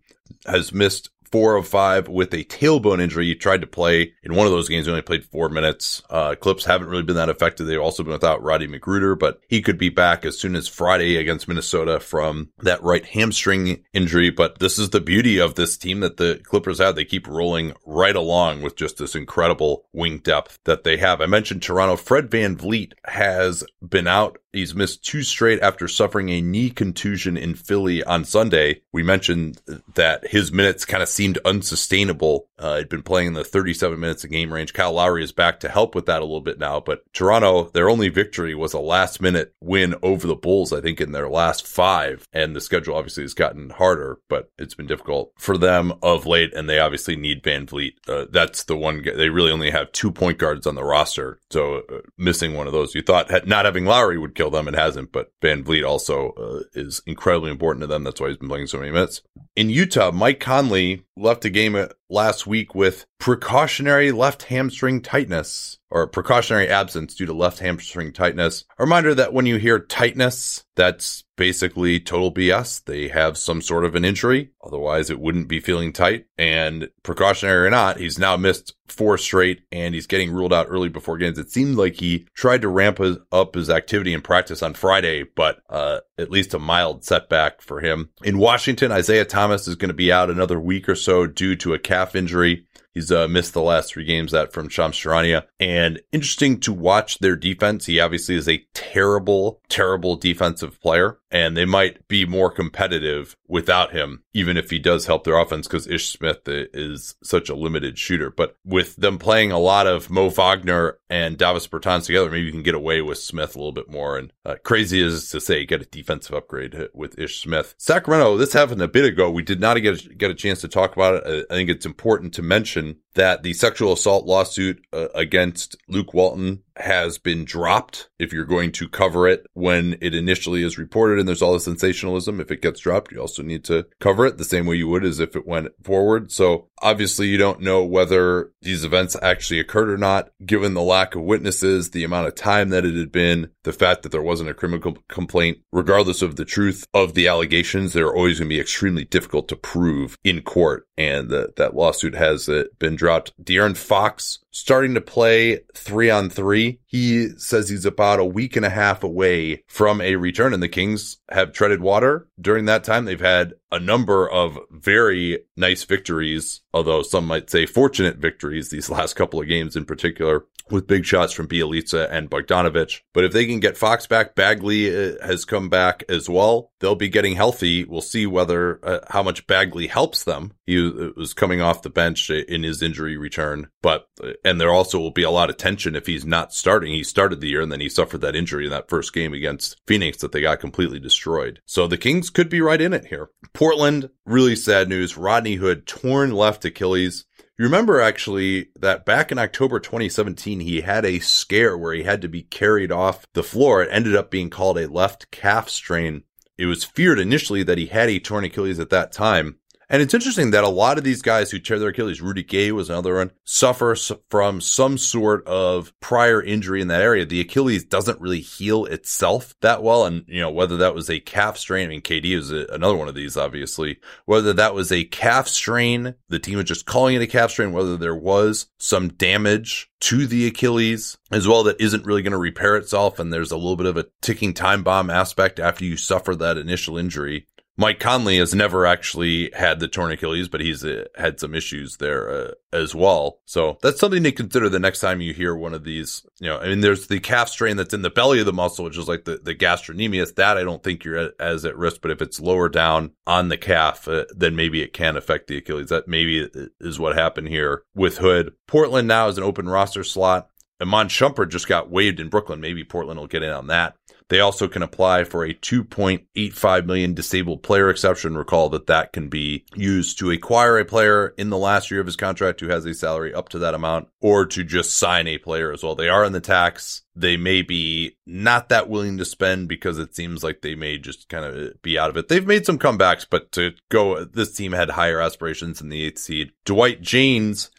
has missed four of five with a tailbone injury. He tried to play in one of those games. He only played four minutes. Uh, Clips haven't really been that effective. They've also been without Roddy McGruder, but he could be back as soon as Friday against Minnesota from that right hamstring injury. But this is the beauty of this team that the Clippers have. They keep rolling right along with just this incredible wing depth that they have. I mentioned Toronto. Fred VanVleet has been out He's missed two straight after suffering a knee contusion in Philly on Sunday. We mentioned that his minutes kind of seemed unsustainable. Uh, he'd been playing in the 37 minutes a game range. Kyle Lowry is back to help with that a little bit now, but Toronto, their only victory was a last minute win over the Bulls, I think in their last five. And the schedule obviously has gotten harder, but it's been difficult for them of late. And they obviously need VanVleet. Uh, that's the one, they really only have two point guards on the roster. So uh, missing one of those, you thought not having Lowry would kill them. It hasn't, but VanVleet also uh, is incredibly important to them. That's why he's been playing so many minutes. In Utah, Mike Conley left a game last week with precautionary left hamstring tightness or precautionary absence due to left hamstring tightness. A reminder that when you hear tightness, that's basically total BS. They have some sort of an injury. Otherwise, it wouldn't be feeling tight. And precautionary or not, he's now missed four straight and he's getting ruled out early before games. It seemed like he tried to ramp his, up his activity and practice on Friday, but uh, at least a mild setback for him. In Washington, Isaiah Thomas is going to be out another week or so due to a calf injury. He's uh, missed the last three games that from Shams Charania. And interesting to watch their defense. He obviously is a terrible, terrible defensive player and they might be more competitive without him, even if he does help their offense because Ish Smith is such a limited shooter. But with them playing a lot of Mo Wagner and Davis Bertans together, maybe you can get away with Smith a little bit more. And uh, crazy is to say, get a defensive upgrade with Ish Smith. Sacramento, this happened a bit ago. We did not get a, get a chance to talk about it. I think it's important to mention can that the sexual assault lawsuit uh, against Luke Walton has been dropped if you're going to cover it when it initially is reported and there's all the sensationalism. If it gets dropped, you also need to cover it the same way you would as if it went forward. So obviously you don't know whether these events actually occurred or not, given the lack of witnesses, the amount of time that it had been, the fact that there wasn't a criminal complaint, regardless of the truth of the allegations, they're always going to be extremely difficult to prove in court. And uh, that lawsuit has uh, been dropped. De'Aaron Fox starting to play three on three. He says he's about a week and a half away from a return and the Kings have treaded water during that time. They've had a number of very nice victories, although some might say fortunate victories these *laughs* last couple of games in particular with big shots from Bjelica and Bogdanovich. But if they can get Fox back, Bagley uh, has come back as well. They'll be getting healthy. We'll see whether uh, how much Bagley helps them. He was coming off the bench in his injury return, but uh, and there also will be a lot of tension if he's not starting. He started the year and then he suffered that injury in that first game against Phoenix that they got completely destroyed. So the Kings could be right in it here. Portland, really sad news. Rodney Hood torn left Achilles. You remember actually that back in October 2017, he had a scare where he had to be carried off the floor. It ended up being called a left calf strain. It was feared initially that he had a torn Achilles at that time. And it's interesting that a lot of these guys who tear their Achilles, Rudy Gay was another one, suffer from some sort of prior injury in that area. The Achilles doesn't really heal itself that well. And, you know, whether that was a calf strain, I mean, KD is a, another one of these, obviously, whether that was a calf strain, the team was just calling it a calf strain, whether there was some damage to the Achilles as well that isn't really going to repair itself. And there's a little bit of a ticking time bomb aspect after you suffer that initial injury. Mike Conley has never actually had the torn Achilles, but he's uh, had some issues there uh, as well. So that's something to consider the next time you hear one of these. You know, I mean, there's the calf strain that's in the belly of the muscle, which is like the, the gastrocnemius. That I don't think you're at, as at risk, but if it's lower down on the calf, uh, then maybe it can affect the Achilles. That maybe is what happened here with Hood. Portland now is an open roster slot. Iman Shumpert just got waived in Brooklyn. Maybe Portland will get in on that. They also can apply for a 2.85 million disabled player exception. Recall that that can be used to acquire a player in the last year of his contract who has a salary up to that amount or to just sign a player as well. They are in the tax. They may be not that willing to spend because it seems like they may just kind of be out of it. They've made some comebacks, but to go, this team had higher aspirations in the eighth seed. Dwight Jaynes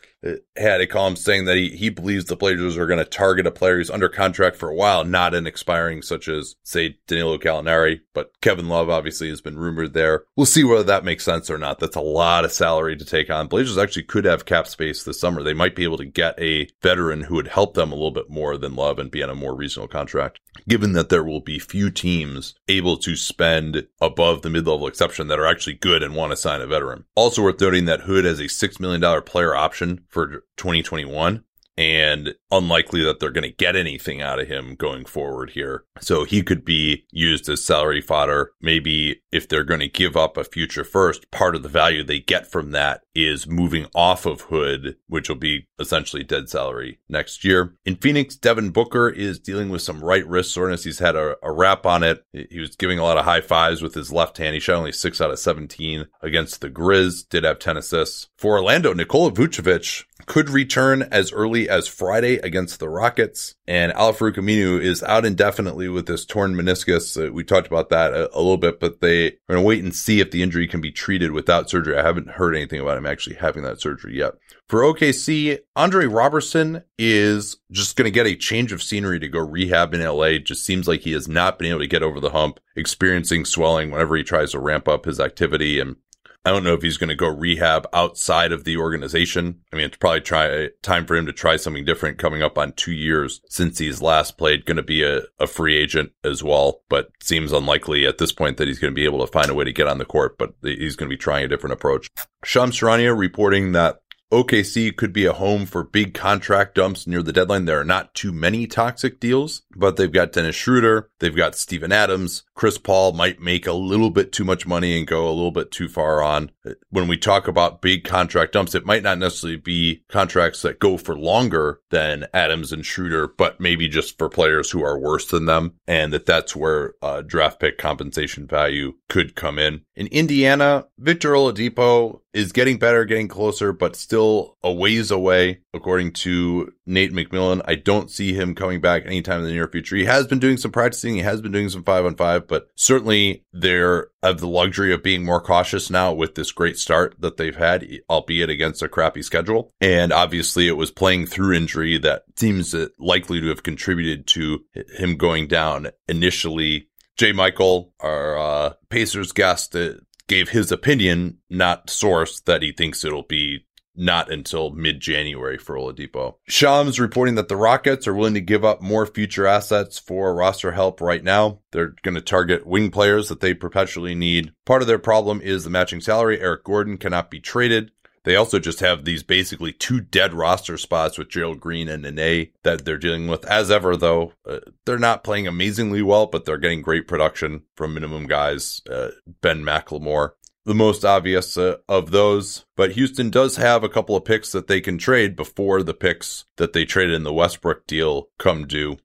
had a column saying that he, he believes the Blazers are going to target a player who's under contract for a while, not an expiring such as, say, Danilo Gallinari. But Kevin Love obviously has been rumored there. We'll see whether that makes sense or not. That's a lot of salary to take on. Blazers actually could have cap space this summer. They might be able to get a veteran who would help them a little bit more than Love and be on a more reasonable contract. Given that there will be few teams able to spend above the mid-level exception that are actually good and want to sign a veteran. Also worth noting that Hood has a $6 million player option for 2021 and unlikely that they're going to get anything out of him going forward here. So he could be used as salary fodder. Maybe if they're going to give up a future first, part of the value they get from that is moving off of Hood, which will be essentially dead salary next year. In Phoenix, Devin Booker is dealing with some right wrist soreness. He's had a, a wrap on it. He was giving a lot of high fives with his left hand. He shot only six out of 17 against the Grizz, did have 10 assists. For Orlando, Nikola Vucevic could return as early as Friday against the Rockets. And Al-Farouq Aminu is out indefinitely with this torn meniscus. Uh, we talked about that a, a, little bit, but they are going to wait and see if the injury can be treated without surgery. I haven't heard anything about him actually having that surgery yet. For OKC, Andre Roberson is just going to get a change of scenery to go rehab in LA. Just seems like he has not been able to get over the hump, experiencing swelling whenever he tries to ramp up his activity. And I don't know if he's going to go rehab outside of the organization. I mean, it's probably try time for him to try something different coming up on two years since he's last played. Going to be a, a free agent as well, but seems unlikely at this point that he's going to be able to find a way to get on the court, but he's going to be trying a different approach. Shams Charania reporting that OKC could be a home for big contract dumps near the deadline. There are not too many toxic deals, but they've got Dennis Schroeder, they've got Steven Adams, Chris Paul might make a little bit too much money and go a little bit too far on. When we talk about big contract dumps, it might not necessarily be contracts that go for longer than Adams and Schroeder, but maybe just for players who are worse than them. And that that's where uh, draft pick compensation value could come in. In Indiana, Victor Oladipo is getting better, getting closer, but still a ways away, according to Nate McMillan. I don't see him coming back anytime in the near future. He has been doing some practicing. He has been doing some five on five, but certainly they're of the luxury of being more cautious now with this great start that they've had, albeit against a crappy schedule. And obviously it was playing through injury that seems likely to have contributed to him going down initially Jay Michael, our uh, Pacers guest, uh, gave his opinion, not source, that he thinks it'll be not until mid January for Oladipo. Shams reporting that the Rockets are willing to give up more future assets for roster help right now. They're going to target wing players that they perpetually need. Part of their problem is the matching salary. Eric Gordon cannot be traded. They also just have these basically two dead roster spots with Gerald Green and Nene that they're dealing with. As ever, though, uh, they're not playing amazingly well, but they're getting great production from minimum guys. Uh, ben McLemore, the most obvious uh, of those. But Houston does have a couple of picks that they can trade before the picks that they traded in the Westbrook deal come due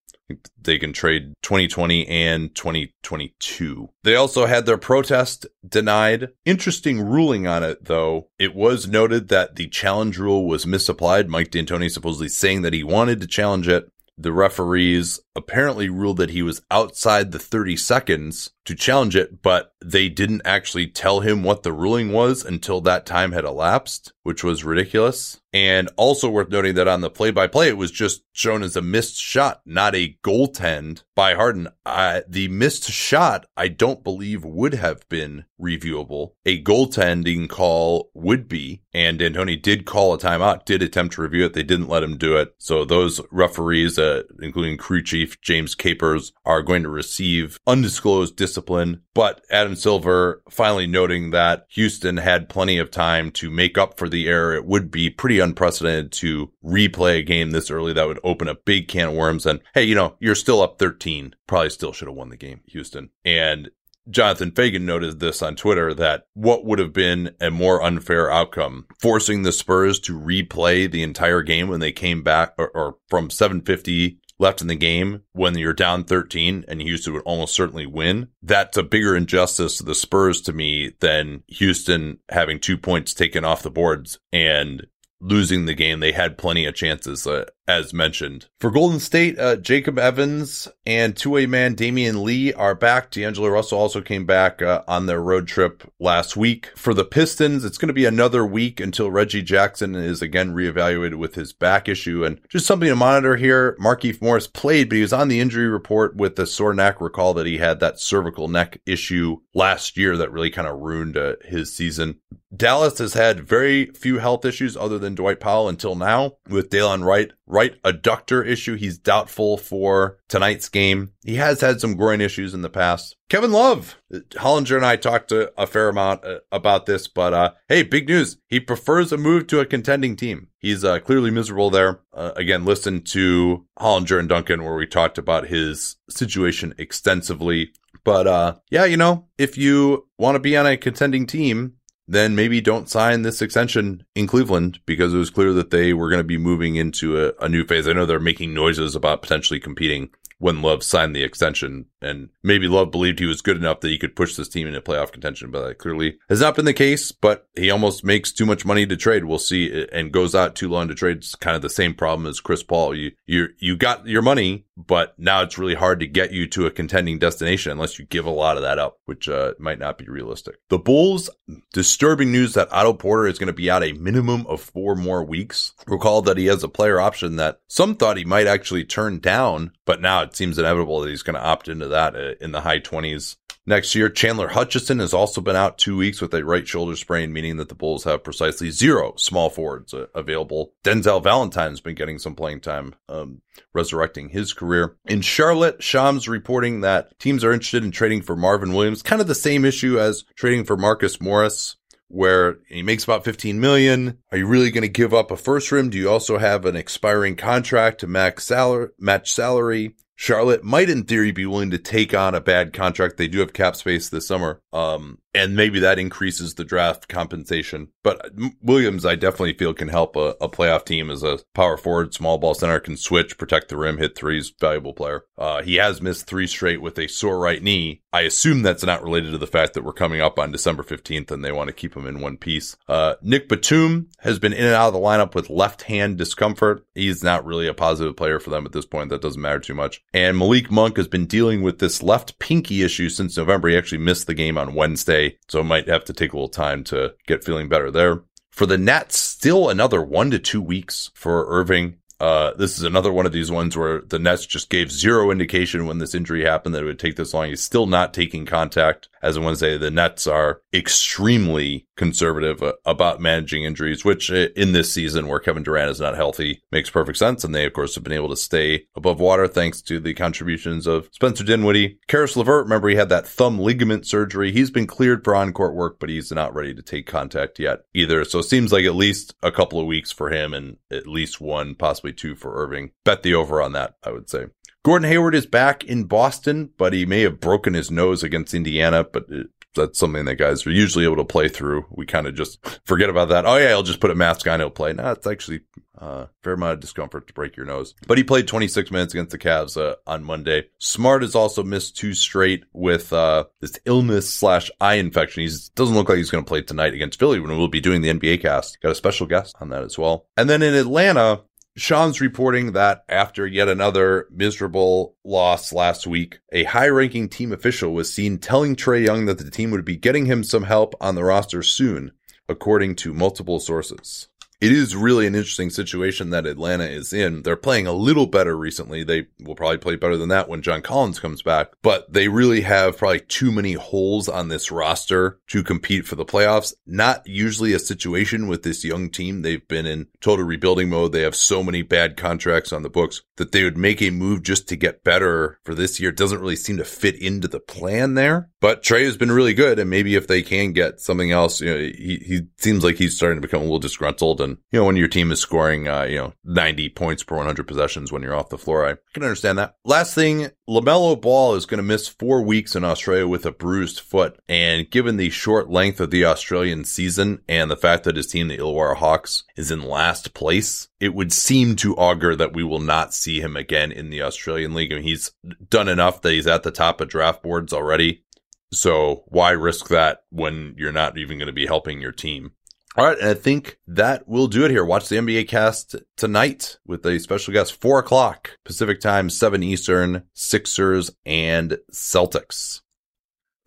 they can trade 2020 and 2022. They also had their protest denied. Interesting ruling on it, though. It was noted that the challenge rule was misapplied. Mike D'Antoni supposedly saying that he wanted to challenge it. The referees apparently ruled that he was outside the 30 seconds to challenge it, but they didn't actually tell him what the ruling was until that time had elapsed, which was ridiculous. And also worth noting that on the play by play, it was just shown as a missed shot, not a goaltend by Harden. Uh, the missed shot, I don't believe would have been reviewable. A goaltending call would be, and D'Antoni did call a timeout, did attempt to review it. They didn't let him do it. So those referees, uh, including crew chief James Capers, are going to receive undisclosed discipline. But Adam Silver finally noting that Houston had plenty of time to make up for the error. It would be pretty unprecedented to replay a game this early. That would open a big can of worms. And hey, you know, you're still up 13. Probably still should have won the game, Houston. And Jonathan Feigen noted this on Twitter that what would have been a more unfair outcome, forcing the Spurs to replay the entire game when they came back or, or from 750 left in the game when you're down 13 and Houston would almost certainly win. That's a bigger injustice to the Spurs to me than Houston having two points taken off the boards and losing the game. They had plenty of chances. Uh, as mentioned. For Golden State, uh, Jacob Evans and two-way man Damion Lee are back. D'Angelo Russell also came back uh, on their road trip last week. For the Pistons, it's going to be another week until Reggie Jackson is again reevaluated with his back issue. And just something to monitor here, Markieff Morris played, but he was on the injury report with a sore neck. Recall that he had that cervical neck issue last year that really kind of ruined uh, his season. Dallas has had very few health issues other than Dwight Powell until now, with Delon Wright right adductor issue. He's doubtful for tonight's game. He has had some groin issues in the past. Kevin Love, Hollinger and I talked a, a fair amount uh, about this, but uh, hey, big news. He prefers a move to a contending team. He's uh, clearly miserable there. Uh, again, listen to Hollinger and Duncan where we talked about his situation extensively. But uh, yeah, you know, if you want to be on a contending team, then maybe don't sign this extension in Cleveland because it was clear that they were going to be moving into a, a, new phase. I know they're making noises about potentially competing when Love signed the extension. And maybe Love believed he was good enough that he could push this team into playoff contention, but that clearly has not been the case. But he almost makes too much money to trade. We'll see, and goes out too long to trade. It's kind of the same problem as Chris Paul. You you you got your money, but now it's really hard to get you to a contending destination unless you give a lot of that up, which uh, might not be realistic. The Bulls, disturbing news that Otto Porter is going to be out a minimum of four more weeks. Recall that he has a player option that some thought he might actually turn down, but now it seems inevitable that he's going to opt into that uh, in the high 20s Next year, Chandler Hutchison has also been out two weeks with a right shoulder sprain, meaning that the Bulls have precisely zero small forwards uh, available. Denzel Valentine's been getting some playing time, um, resurrecting his career. In Charlotte, Shams reporting that teams are interested in trading for Marvin Williams, kind of the same issue as trading for Marcus Morris where he makes about 15 million. Are you really going to give up a first rim? Do you also have an expiring contract to max salary, match salary? Charlotte might in theory be willing to take on a bad contract. They do have cap space this summer. Um, and maybe that increases the draft compensation. But Williams, I definitely feel can help a, a, playoff team as a power forward, small ball center, can switch, protect the rim, hit threes, valuable player. Uh, he has missed three straight with a sore right knee. I assume that's not related to the fact that we're coming up on December 15th and they want to keep him in one piece. Uh, Nick Batum has been in and out of the lineup with left hand discomfort. He's not really a positive player for them at this point. That doesn't matter too much. And Malik Monk has been dealing with this left pinky issue since November. He actually missed the game on Wednesday, so it might have to take a little time to get feeling better there. For the Nets, still another one to two weeks for Irving. Uh, this is another one of these ones where the Nets just gave zero indication when this injury happened that it would take this long. He's still not taking contact. As I want to say, the Nets are extremely conservative uh, about managing injuries, which uh, in this season where Kevin Durant is not healthy makes perfect sense. And they, of course, have been able to stay above water thanks to the contributions of Spencer Dinwiddie. Caris LeVert, remember he had that thumb ligament surgery. He's been cleared for on-court work, but he's not ready to take contact yet either. So it seems like at least a couple of weeks for him and at least one, possibly two for Irving. Bet the over on that, I would say. Gordon Hayward is back in Boston, but he may have broken his nose against Indiana, but it, that's something that guys are usually able to play through. We kind of just forget about that. Oh yeah, I'll just put a mask on. He'll play. No, it's actually a uh, fair amount of discomfort to break your nose. But he played 26 minutes against the Cavs uh, on Monday. Smart has also missed two straight with uh, this illness slash eye infection. He doesn't look like he's going to play tonight against Philly when we'll be doing the NBA cast. Got a special guest on that as well. And then in Atlanta, Shams reporting that after yet another miserable loss last week, a high ranking team official was seen telling Trae Young that the team would be getting him some help on the roster soon, according to multiple sources it is really an interesting situation that Atlanta is in. They're playing a little better recently. They will probably play better than that when John Collins comes back, but they really have probably too many holes on this roster to compete for the playoffs. Not usually a situation with this young team. They've been in total rebuilding mode. They have so many bad contracts on the books that they would make a move just to get better for this year. It doesn't really seem to fit into the plan there. But Trae has been really good, and maybe if they can get something else, you know, he, he seems like he's starting to become a little disgruntled. And you know, when your team is scoring, uh, you know, ninety points per one hundred possessions when you're off the floor, I can understand that. Last thing, LaMelo Ball is going to miss four weeks in Australia with a bruised foot, and given the short length of the Australian season and the fact that his team, the Illawarra Hawks, is in last place, it would seem to augur that we will not see him again in the Australian League. I mean, he's done enough that he's at the top of draft boards already. So why risk that when you're not even going to be helping your team? All right. And I think that will do it here. Watch the NBA cast tonight with a special guest, four o'clock Pacific time, seven Eastern, Sixers and Celtics.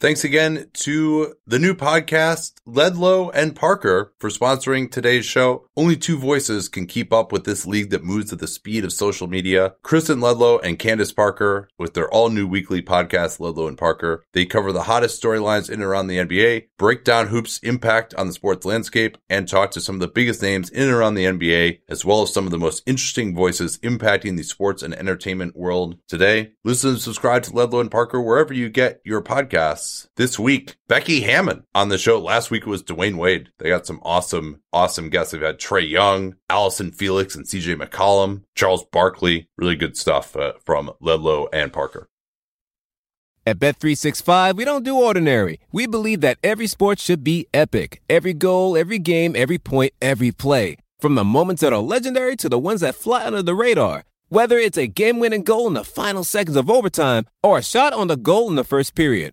Thanks again to the new podcast, Ledlow and Parker, for sponsoring today's show. Only two voices can keep up with this league that moves at the speed of social media. Kristen Ledlow and Candace Parker with their all new weekly podcast, Ledlow and Parker. They cover the hottest storylines in and around the NBA, break down hoops' impact on the sports landscape, and talk to some of the biggest names in and around the NBA, as well as some of the most interesting voices impacting the sports and entertainment world today. Listen and subscribe to Ledlow and Parker wherever you get your podcasts. This week, Becky Hammon on the show. Last week it was Dwyane Wade. They got some awesome, awesome guests. They've had Trae Young, Allyson Felix, and CJ McCollum, Charles Barkley. Really good stuff uh, from Ledlow and Parker. At Bet365, we don't do ordinary. We believe that every sport should be epic. Every goal, every game, every point, every play. From the moments that are legendary to the ones that fly under the radar. Whether it's a game-winning goal in the final seconds of overtime or a shot on the goal in the first period.